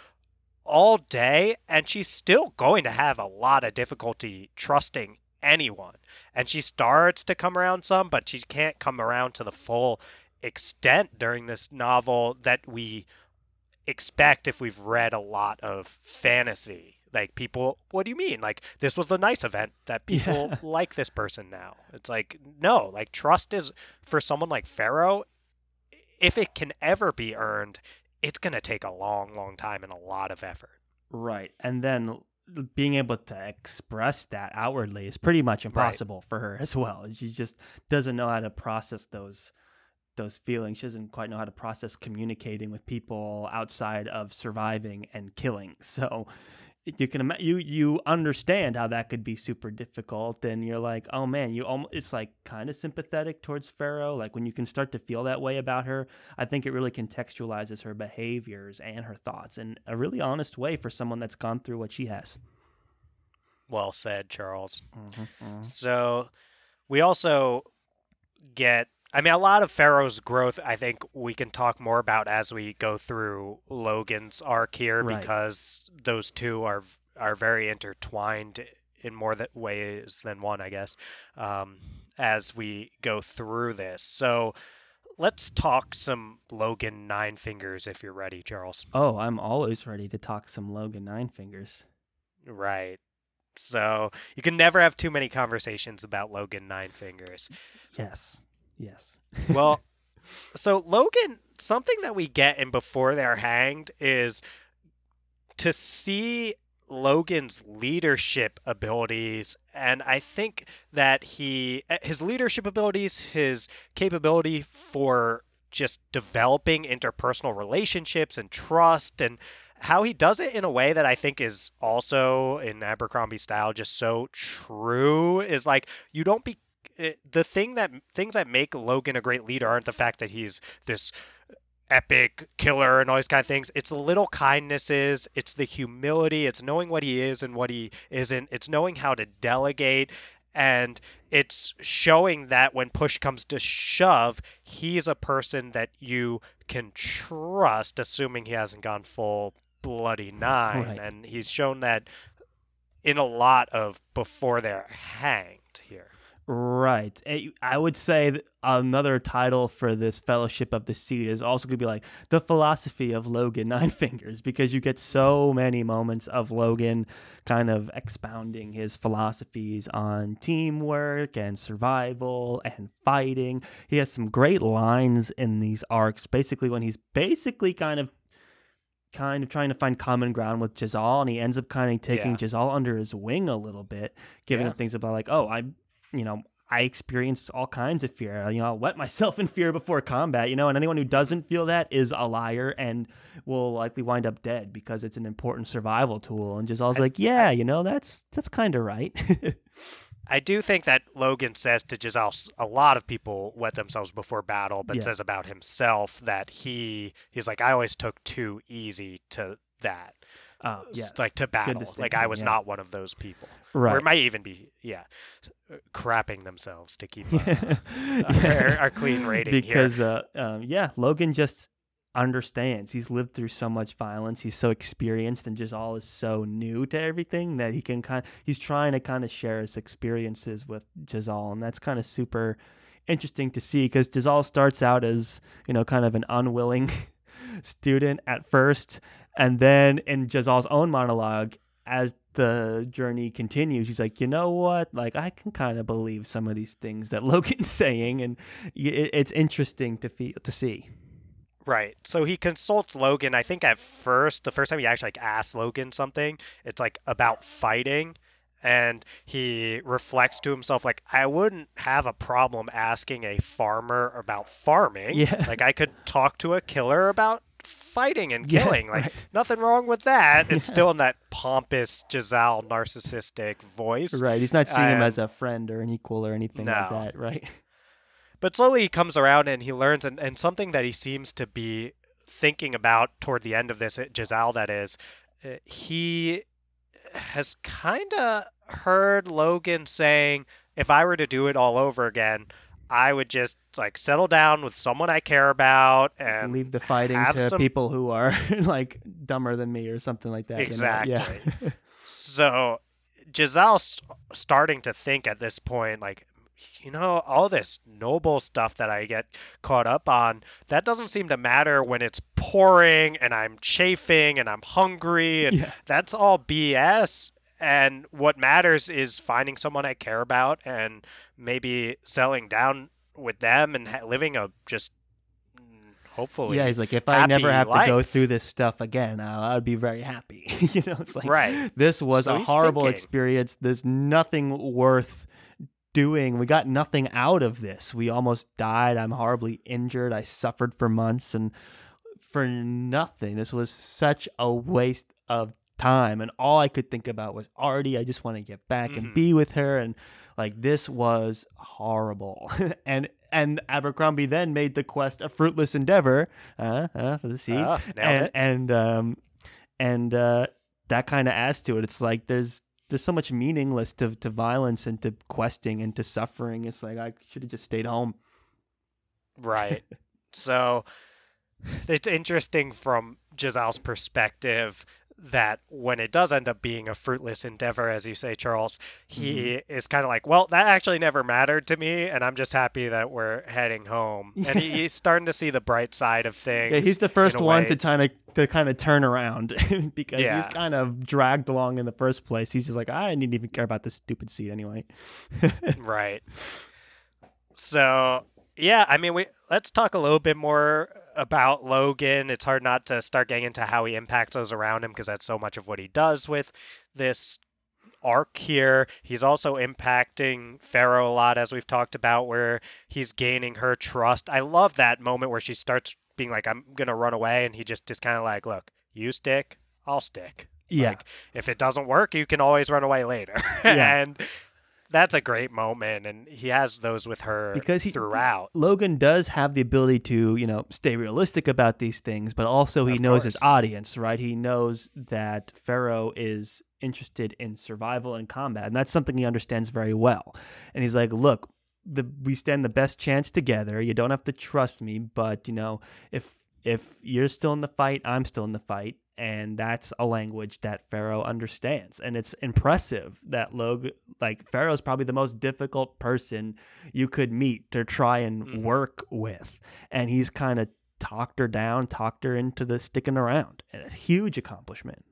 all day and she's still going to have a lot of difficulty trusting anyone. And she starts to come around some but she can't come around to the full extent during this novel that we expect if we've read a lot of fantasy. Like people what do you mean? Like this was the nice event that people Yeah. like this person now. It's like no like trust is for someone like ferro if it can ever be earned it's going to take a long long time and a lot of effort. Right. And then being able to express that outwardly is pretty much impossible for her as well. She just doesn't know how to process those those feelings. She doesn't quite know how to process communicating with people outside of surviving and killing. So you can you you understand how that could be super difficult and you're like oh man you almost it's like kind of sympathetic towards ferro like when you can start to feel that way about her i think it really contextualizes her behaviors and her thoughts in a really honest way for someone that's gone through what she has well said charles Mm-hmm. So we also get I mean a lot of Ferro's growth I think we can talk more about as we go through Logen's arc here Right. because those two are are very intertwined in more ways than one I guess um, as we go through this. So let's talk some Logen Nine Fingers if you're ready Charles. oh i'm always ready to talk some logen nine fingers Right. So you can never have too many conversations about Logen Nine Fingers. yes yes. Well, so Logen, something that we get in Before They're Hanged is to see Logen's leadership abilities, and I think that he eh, his leadership abilities, his capability for just developing interpersonal relationships and trust and how he does it in a way that I think is also in Abercrombie style just so true is like you don't be it, the thing that things that make Logen a great leader aren't the fact that he's this epic killer and all these kind of things. It's the little kindnesses, it's the humility, it's knowing what he is and what he isn't, it's knowing how to delegate and it's showing that when push comes to shove, he's a person that you can trust, assuming he hasn't gone full bloody nine. Right. And he's shown that in a lot of before they're hanged here. Right. I would say another title for this Fellowship of the Seed is also going to be like the philosophy of Logen Nine Fingers because you get so many moments of Logen kind of expounding his philosophies on teamwork and survival and fighting. He has some great lines in these arcs, basically, when he's basically kind of kind of trying to find common ground with Jezal and he ends up kind of taking Yeah. Jezal under his wing a little bit, giving Yeah. him things about like, oh, I you know, I experienced all kinds of fear. You know, I'll wet myself in fear before combat, you know, and anyone who doesn't feel that is a liar and will likely wind up dead because it's an important survival tool. And Jezal's I- was like, yeah, you know, that's that's kind of right. I do think that Logen says to Jezal, a lot of people wet themselves before battle, but Yeah. says about himself that he he's like, I always took too easy to that, s- yes. like to battle. Like I was yeah. not one of those people, right. or it might even be, yeah, crapping themselves to keep uh, Yeah. our, our clean rating here. because uh, um, yeah, Logen just understands. He's lived through so much violence. He's so experienced, and just all is so new to everything that he can kind. of, He's trying to kind of share his experiences with Jezal, and that's kind of super interesting to see because Jezal starts out as you know kind of an unwilling student at first, and then in Jezal's own monologue. As the journey continues, he's like, you know what? Like, I can kind of believe some of these things that Logen's saying, and it's interesting to feel to see. Right. So he consults Logen. I think at first, the first time he actually like asks Logen something, it's like about fighting, and he reflects to himself like, I wouldn't have a problem asking a farmer about farming. Yeah. Like I could talk to a killer about fighting and Yeah, killing. Like right. nothing wrong with that. It's Yeah. still in that pompous Jezal narcissistic voice. Right. He's not seeing him as a friend or an equal or anything like that. Right. but slowly he comes around and he learns, and, and something that he seems to be thinking about toward the end of this, Jezal, that is, uh, he has kind of heard Logen saying, if I were to do it all over again, I would just like settle down with someone I care about and leave the fighting to some... people who are like dumber than me or something like that. Exactly. You know? Yeah. so Jezal's starting to think at this point, like, you know, all this noble stuff that I get caught up on, that doesn't seem to matter when it's pouring and I'm chafing and I'm hungry and Yeah. that's all BS. And what matters is finding someone I care about and maybe settling down with them and ha- living a just mm, hopefully Yeah, he's like, if I never have to go through this stuff again, I would be very happy. you know, it's like Right. this was So a horrible thinking. experience. There's nothing worth doing. We got nothing out of this. We almost died. I'm horribly injured. I suffered for months and for nothing. This was such a waste of time. And all I could think about was Ardee. I just want to get back and Mhm. be with her. And like this was horrible. and and Abercrombie then made the quest a fruitless endeavor uh, uh, for the seed Ah, nailed and it. and um and uh that kind of adds to it it's like there's there's so much meaningless to to violence and to questing and to suffering it's like i should have just stayed home Right. so it's interesting from Jezal's perspective that when it does end up being a fruitless endeavor, as you say, Charles, he mm-hmm. is kind of like, well, that actually never mattered to me, and I'm just happy that we're heading home. And he, he's starting to see the bright side of things. yeah he's the first one way. to kind of to kind of turn around because Yeah. he's kind of dragged along in the first place he's just like i didn't even care about this stupid seed anyway right. So yeah, I mean, we let's talk a little bit more about Logen. It's hard not to start getting into how he impacts those around him because that's so much of what he does with this arc here. He's also impacting Ferro a lot, as we've talked about, where he's gaining her trust. I love that moment where she starts being like, "I'm gonna run away," and he just is kind of like, "Look, you stick, I'll stick." yeah Like, if it doesn't work, you can always run away later. Yeah. and that's a great moment. And he has those with her Because he- throughout. Logen does have the ability to, you know, stay realistic about these things, but also he Of knows his audience, right? He knows that Ferro is interested in survival and combat, and that's something he understands very well. And he's like, "Look, the we stand the best chance together. You don't have to trust me, but you know, if if you're still in the fight, I'm still in the fight." And that's a language that Ferro understands. And it's impressive that Logen, like, Ferro's probably the most difficult person you could meet to try and Mhm. work with. And he's kind of talked her down, talked her into the sticking around. And a huge accomplishment.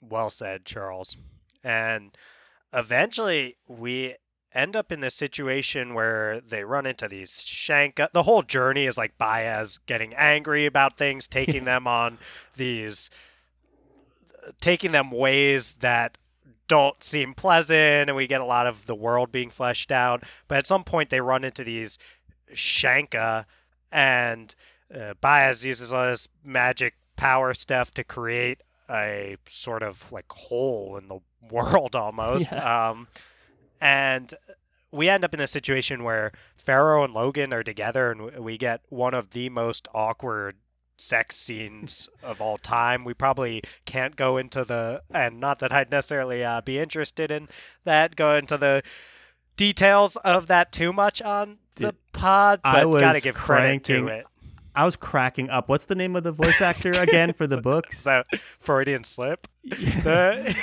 Well said, Charles. And eventually, we end up in this situation where they run into these Shanka. The whole journey is like Bayaz getting angry about things, taking them on these, taking them ways that don't seem pleasant, and we get a lot of the world being fleshed out. But at some point, they run into these Shanka, and uh, Bayaz uses all this magic power stuff to create a sort of like hole in the world almost. Um, and we end up in a situation where Ferro and Logen are together, and we get one of the most awkward sex scenes of all time. We probably can't go into the, and not that I'd necessarily uh, be interested in that, go into the details of that too much on the pod, I but gotta was give credit to it. I was cracking up. What's the name of the voice actor again for the books? So Freudian slip. The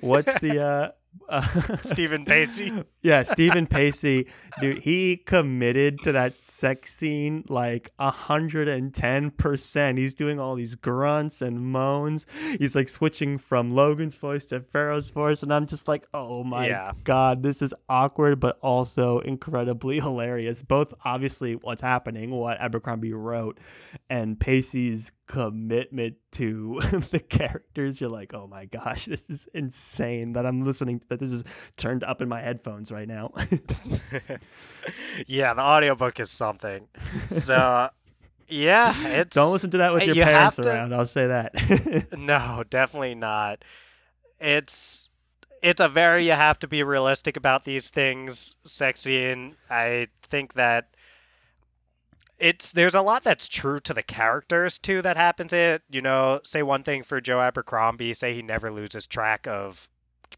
What's the uh, uh Steven Pacey. Yeah, Steven Pacey, dude, he committed to that sex scene like a hundred and ten percent. He's doing all these grunts and moans. He's like switching from Logen's voice to Ferro's voice, and I'm just like, oh my Yeah. god, this is awkward, but also incredibly hilarious. Both obviously what's happening, what Abercrombie wrote, and Pacey's commitment to the characters. You're like, oh my gosh, this is insane that I'm listening that this is turned up in my headphones right now. yeah, the audiobook is something. So, yeah, it's Don't listen to that with your you parents to- around. I'll say that. No, definitely not. It's it's a very you have to be realistic about these things sexy and I think that it's there's a lot that's true to the characters too that happens it. You know, say one thing for Joe Abercrombie, say he never loses track of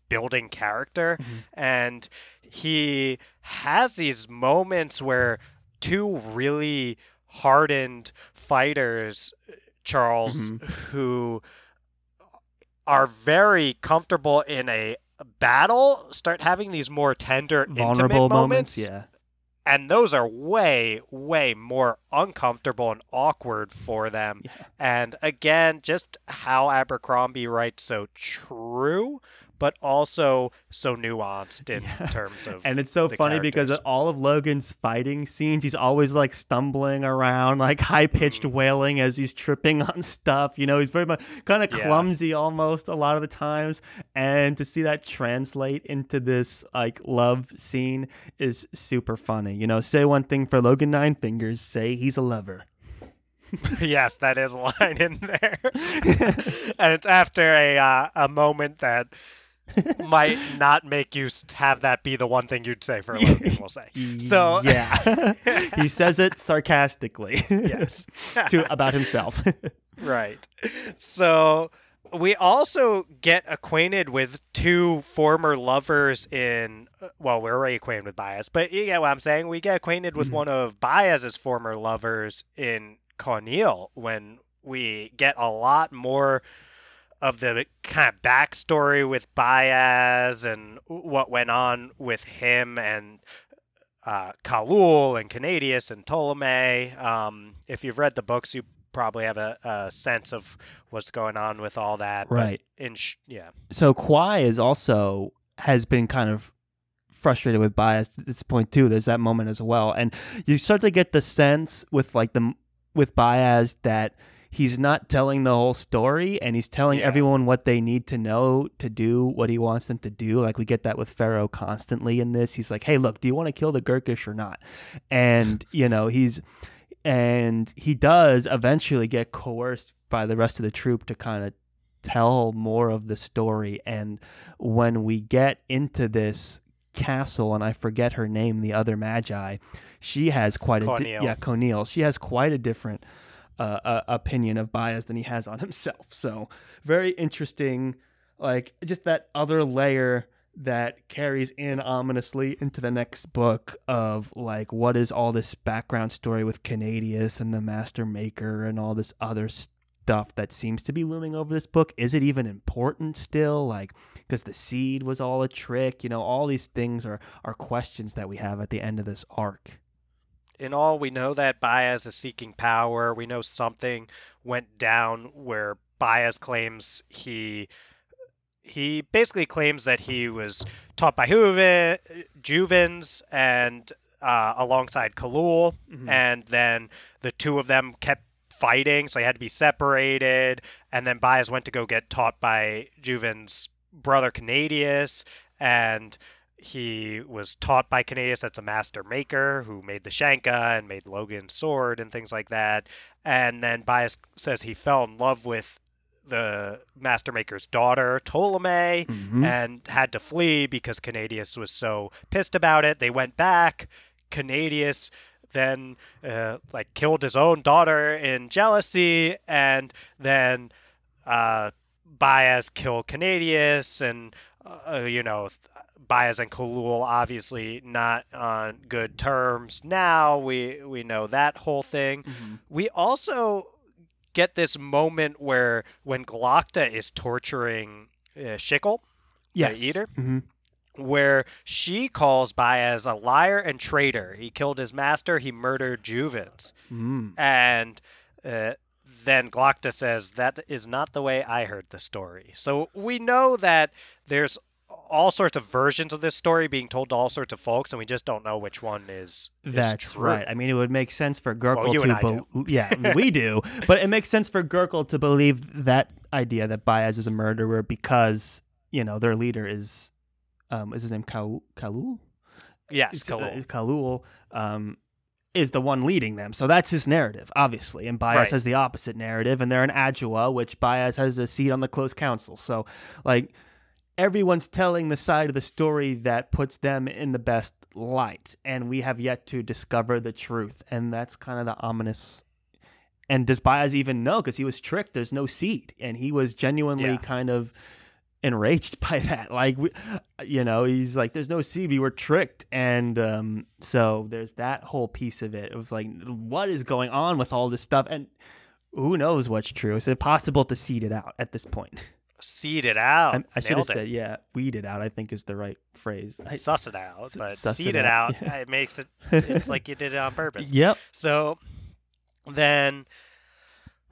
building character Mhm. and he has these moments where two really hardened fighters Charles Mhm. who are very comfortable in a battle start having these more tender Vulnerable intimate moments. moments Yeah. And those are way way more uncomfortable and awkward for them Yeah. and again just how abercrombie writes so true but also so nuanced in Yeah. terms of And it's so funny because all of Logen's fighting scenes, he's always like stumbling around, like high pitched Mhm. wailing as he's tripping on stuff. You know, he's very much kind of Yeah. clumsy almost a lot of the times. And to see that translate into this like love scene is super funny. You know, say one thing for Logen Nine Fingers, say he's a lover. yes that is a line in there and it's after a uh, a moment that might not make you have that be the one thing you'd say for Logen, we'll say. So yeah, he says it sarcastically. yes. to about himself. Right. So we also get acquainted with two former lovers in well, we're already acquainted with bayaz but you get what I'm saying. We get acquainted with Mhm. one of bayaz's former lovers in Cawneil when we get a lot more of the kind of backstory with bayaz and what went on with him and uh, Khalul and Kanedias and Tolomei. Um, if you've read the books, you probably have a, a sense of what's going on with all that. but Right. In sh- yeah. so Quai is also has been kind of frustrated with bayaz at this point too. There's that moment as well, and you start to get the sense with like the with Bayaz that he's not telling the whole story and he's telling Yeah. everyone what they need to know to do what he wants them to do. Like we get that with Ferro constantly in this. He's like, "Hey, look, do you want to kill the Gurkish or not?" And you know he's and he does eventually get coerced by the rest of the troop to kind of tell more of the story. And when we get into this castle and I forget her name the other magi she has quite a di- yeah Cawneil she has quite a different uh, uh, opinion of bayaz than he has on himself. So very interesting like just that other layer that carries in ominously into the next book of like what is all this background story with Kanedias and the Master Maker and all this other stuff that seems to be looming over this book. Is it even important still? Like because the seed was all a trick, you know, all these things are are questions that we have at the end of this arc. In all, we know that Bayaz is seeking power. We know something went down where Bayaz claims he he basically claims that he was taught by Juve, Juvens and uh, alongside Khalul, Mm-hmm. and then the two of them kept fighting, so they had to be separated. And then Bayaz went to go get taught by Juven's brother Kanedias, and he was taught by Kanedias that's a master maker who made the Shanka and made Logen's sword and things like that. And then Bayaz says he fell in love with the master maker's daughter, Tolomei, Mhm. and had to flee because Kanedias was so pissed about it. They went back. Kanedias then uh, like killed his own daughter in jealousy, and then uh, Bayaz killed Kanedias, and uh, you know. Bayaz and Khalul obviously not on good terms now. We we know that whole thing. Mhm. We also get this moment where when Glokta is torturing uh, Shickel, Yes. eater? Mhm. where she calls Bayaz a liar and traitor. He killed his master. He murdered Juvens. Mm. And uh, then Glokta says, That is not the way I heard the story. So we know that there's all sorts of versions of this story being told to all sorts of folks, and we just don't know which one is, is That's true. right. I mean, it would make sense for Gurkhul you to bel- yeah, we do, but it makes sense for Gurkhul to believe that idea that Bayaz is a murderer because you know their leader is, um, is his name Kal- Khalul? Yes, uh, Khalul. Khalul, um, is the one leading them. So that's his narrative, obviously. And Bayaz Right. has the opposite narrative, and they're in Adua, which Bayaz has a seat on the close council. So, like, everyone's telling the side of the story that puts them in the best light, and we have yet to discover the truth. And that's kind of the ominous. And does Bayaz even know? Because he was tricked. There's no seed and he was genuinely Yeah. kind of enraged by that. Like, we, you know, he's like, "There's no seed We were tricked." And um, so there's that whole piece of it of like, what is going on with all this stuff, and who knows what's true? It's impossible to seed it out at this point. Seed it out. I, I should have it. said, yeah, weed it out. I think is the right phrase. I, suss it out, S- but seed it it out. out. It makes it. It's like you did it on purpose. yep. So then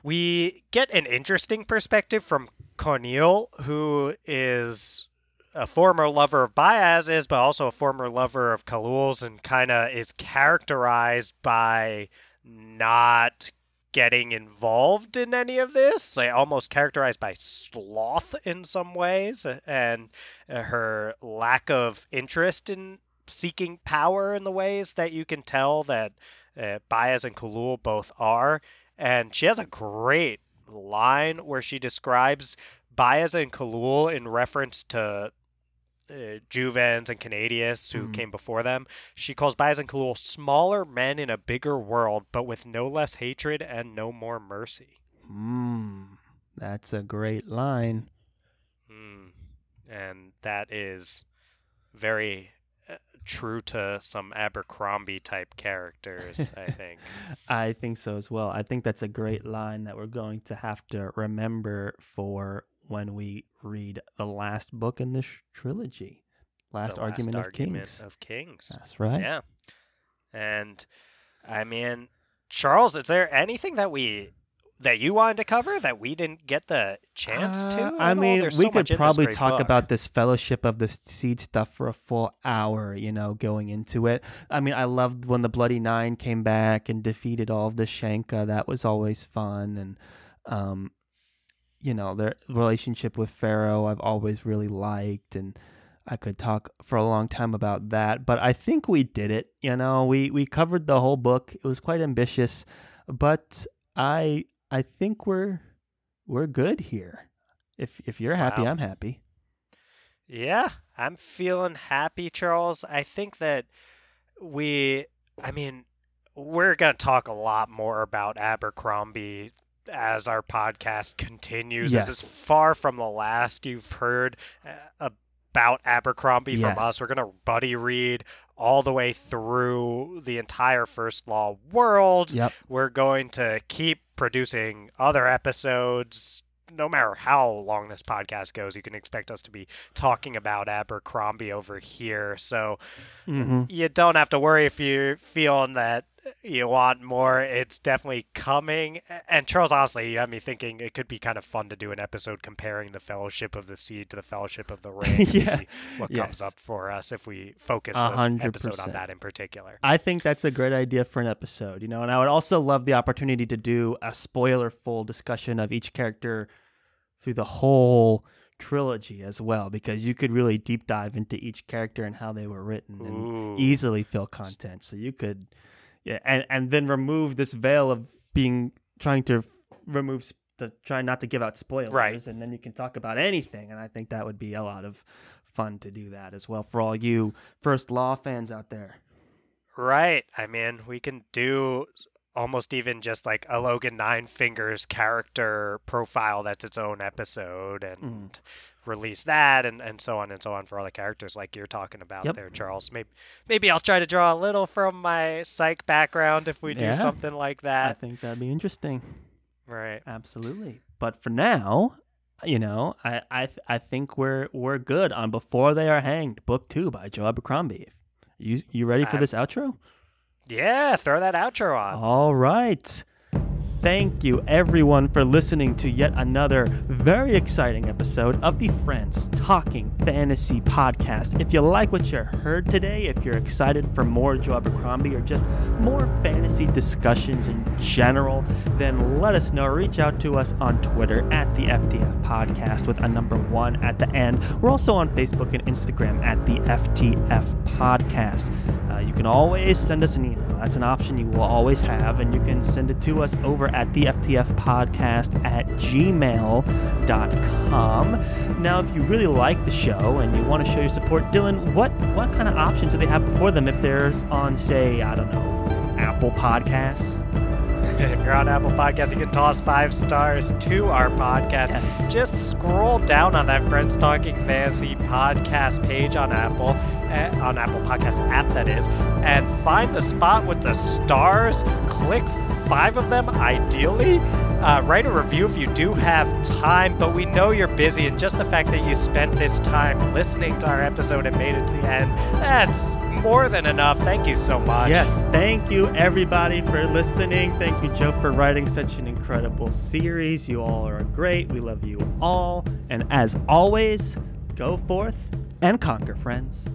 we get an interesting perspective from Cawneil, who is a former lover of Bayaz's, but also a former lover of Khalul's, and kind of is characterized by not getting involved in any of this, like almost characterized by sloth in some ways, and uh, her lack of interest in seeking power in the ways that you can tell that uh, Bayaz and Khalul both are. And she has a great line where she describes Bayaz and Khalul in reference to uh, Juvens and Kanedias, who Mhm. came before them. She calls Bayaz and Khalul smaller men in a bigger world, but with no less hatred and no more mercy. Mm, that's a great line. Hmm. And that is very uh, true to some Abercrombie type characters, I think. I think so as well. I think that's a great line that we're going to have to remember for when we read the last book in this trilogy, Last The Argument of Argument Kings. Of Kings. That's right. Yeah. And I mean, Charles, is there anything that we that you wanted to cover that we didn't get the chance to? Uh, I mean, There's we so could much in this probably talk book. about this Fellowship of the Seed stuff for a full hour, you know, going into it. I mean, I loved when the Bloody Nine came back and defeated all of the Shanka. That was always fun. And, um, you know, their relationship with Ferro, I've always really liked. And I could talk for a long time about that. But I think we did it. You know, we, we covered the whole book. It was quite ambitious. But I I think we're we're good here. If if you're happy, Wow. I'm happy. Yeah, I'm feeling happy, Charles. I think that we, I mean, we're going to talk a lot more about Abercrombie as our podcast continues. This is far from the last you've heard uh, about Abercrombie from us. We're going to buddy read all the way through the entire First Law world. Yep. We're going to keep producing other episodes. No matter how long this podcast goes, you can expect us to be talking about Abercrombie over here. So hmm you don't have to worry if you're feeling that you want more. It's definitely coming. And Charles, honestly, you have me thinking it could be kind of fun to do an episode comparing the Fellowship of the Seed to the Fellowship of the Ring Yeah. see what Yes. comes up for us if we focus A an hundred episode on that in particular. I think that's a great idea for an episode, you know, and I would also love the opportunity to do a spoiler full discussion of each character through the whole trilogy as well, because you could really deep dive into each character and how they were written and Ooh. easily fill content. So you could, yeah, and and then remove this veil of being trying to remove to try not to give out spoilers, Right. and then you can talk about anything. And I think that would be a lot of fun to do that as well for all you first law fans out there. Right. I mean, we can do almost even just like a Logen Nine Fingers character profile that's its own episode and Mm. release that and, and so on and so on for all the characters like you're talking about Yep. there, Charles. Maybe maybe I'll try to draw a little from my psych background if we do Yeah. something like that. I think that'd be interesting. Right. Absolutely. But for now, you know, I I th- I think we're we're good on Before They Are Hanged, Book Two by Joe Abercrombie. You you ready for I'm- this outro? Yeah, throw that outro on. All right. Thank you, everyone, for listening to yet another very exciting episode of the Friends Talking Fantasy Podcast. If you like what you heard today, if you're excited for more Joe Abercrombie or just more fantasy discussions in general, then let us know. Reach out to us on Twitter at the FTF Podcast with a number one at the end. We're also on Facebook and Instagram at the FTF Podcast. Uh, you can always send us an email. That's an option you will always have, and you can send it to us over at the FTF Podcast at gmail.com. Now, if you really like the show and you want to show your support, Dylan, what what kind of options do they have before them if they're on, say, I don't know, Apple Podcasts? if you're on Apple Podcasts, you can toss five stars to our podcast. Yes. Just scroll down on that Friends Talking Fantasy podcast page on Apple, uh, on Apple Podcast app that is, and find the spot with the stars. Click five of them, ideally. Uh, write a review if you do have time, but we know you're busy, and just the fact that you spent this time listening to our episode and made it to the end, that's more than enough. Thank you so much. Yes, thank you everybody for listening. Thank you, Joe, for writing such an incredible series. You all are great. We love you all. And as always, go forth and conquer, friends.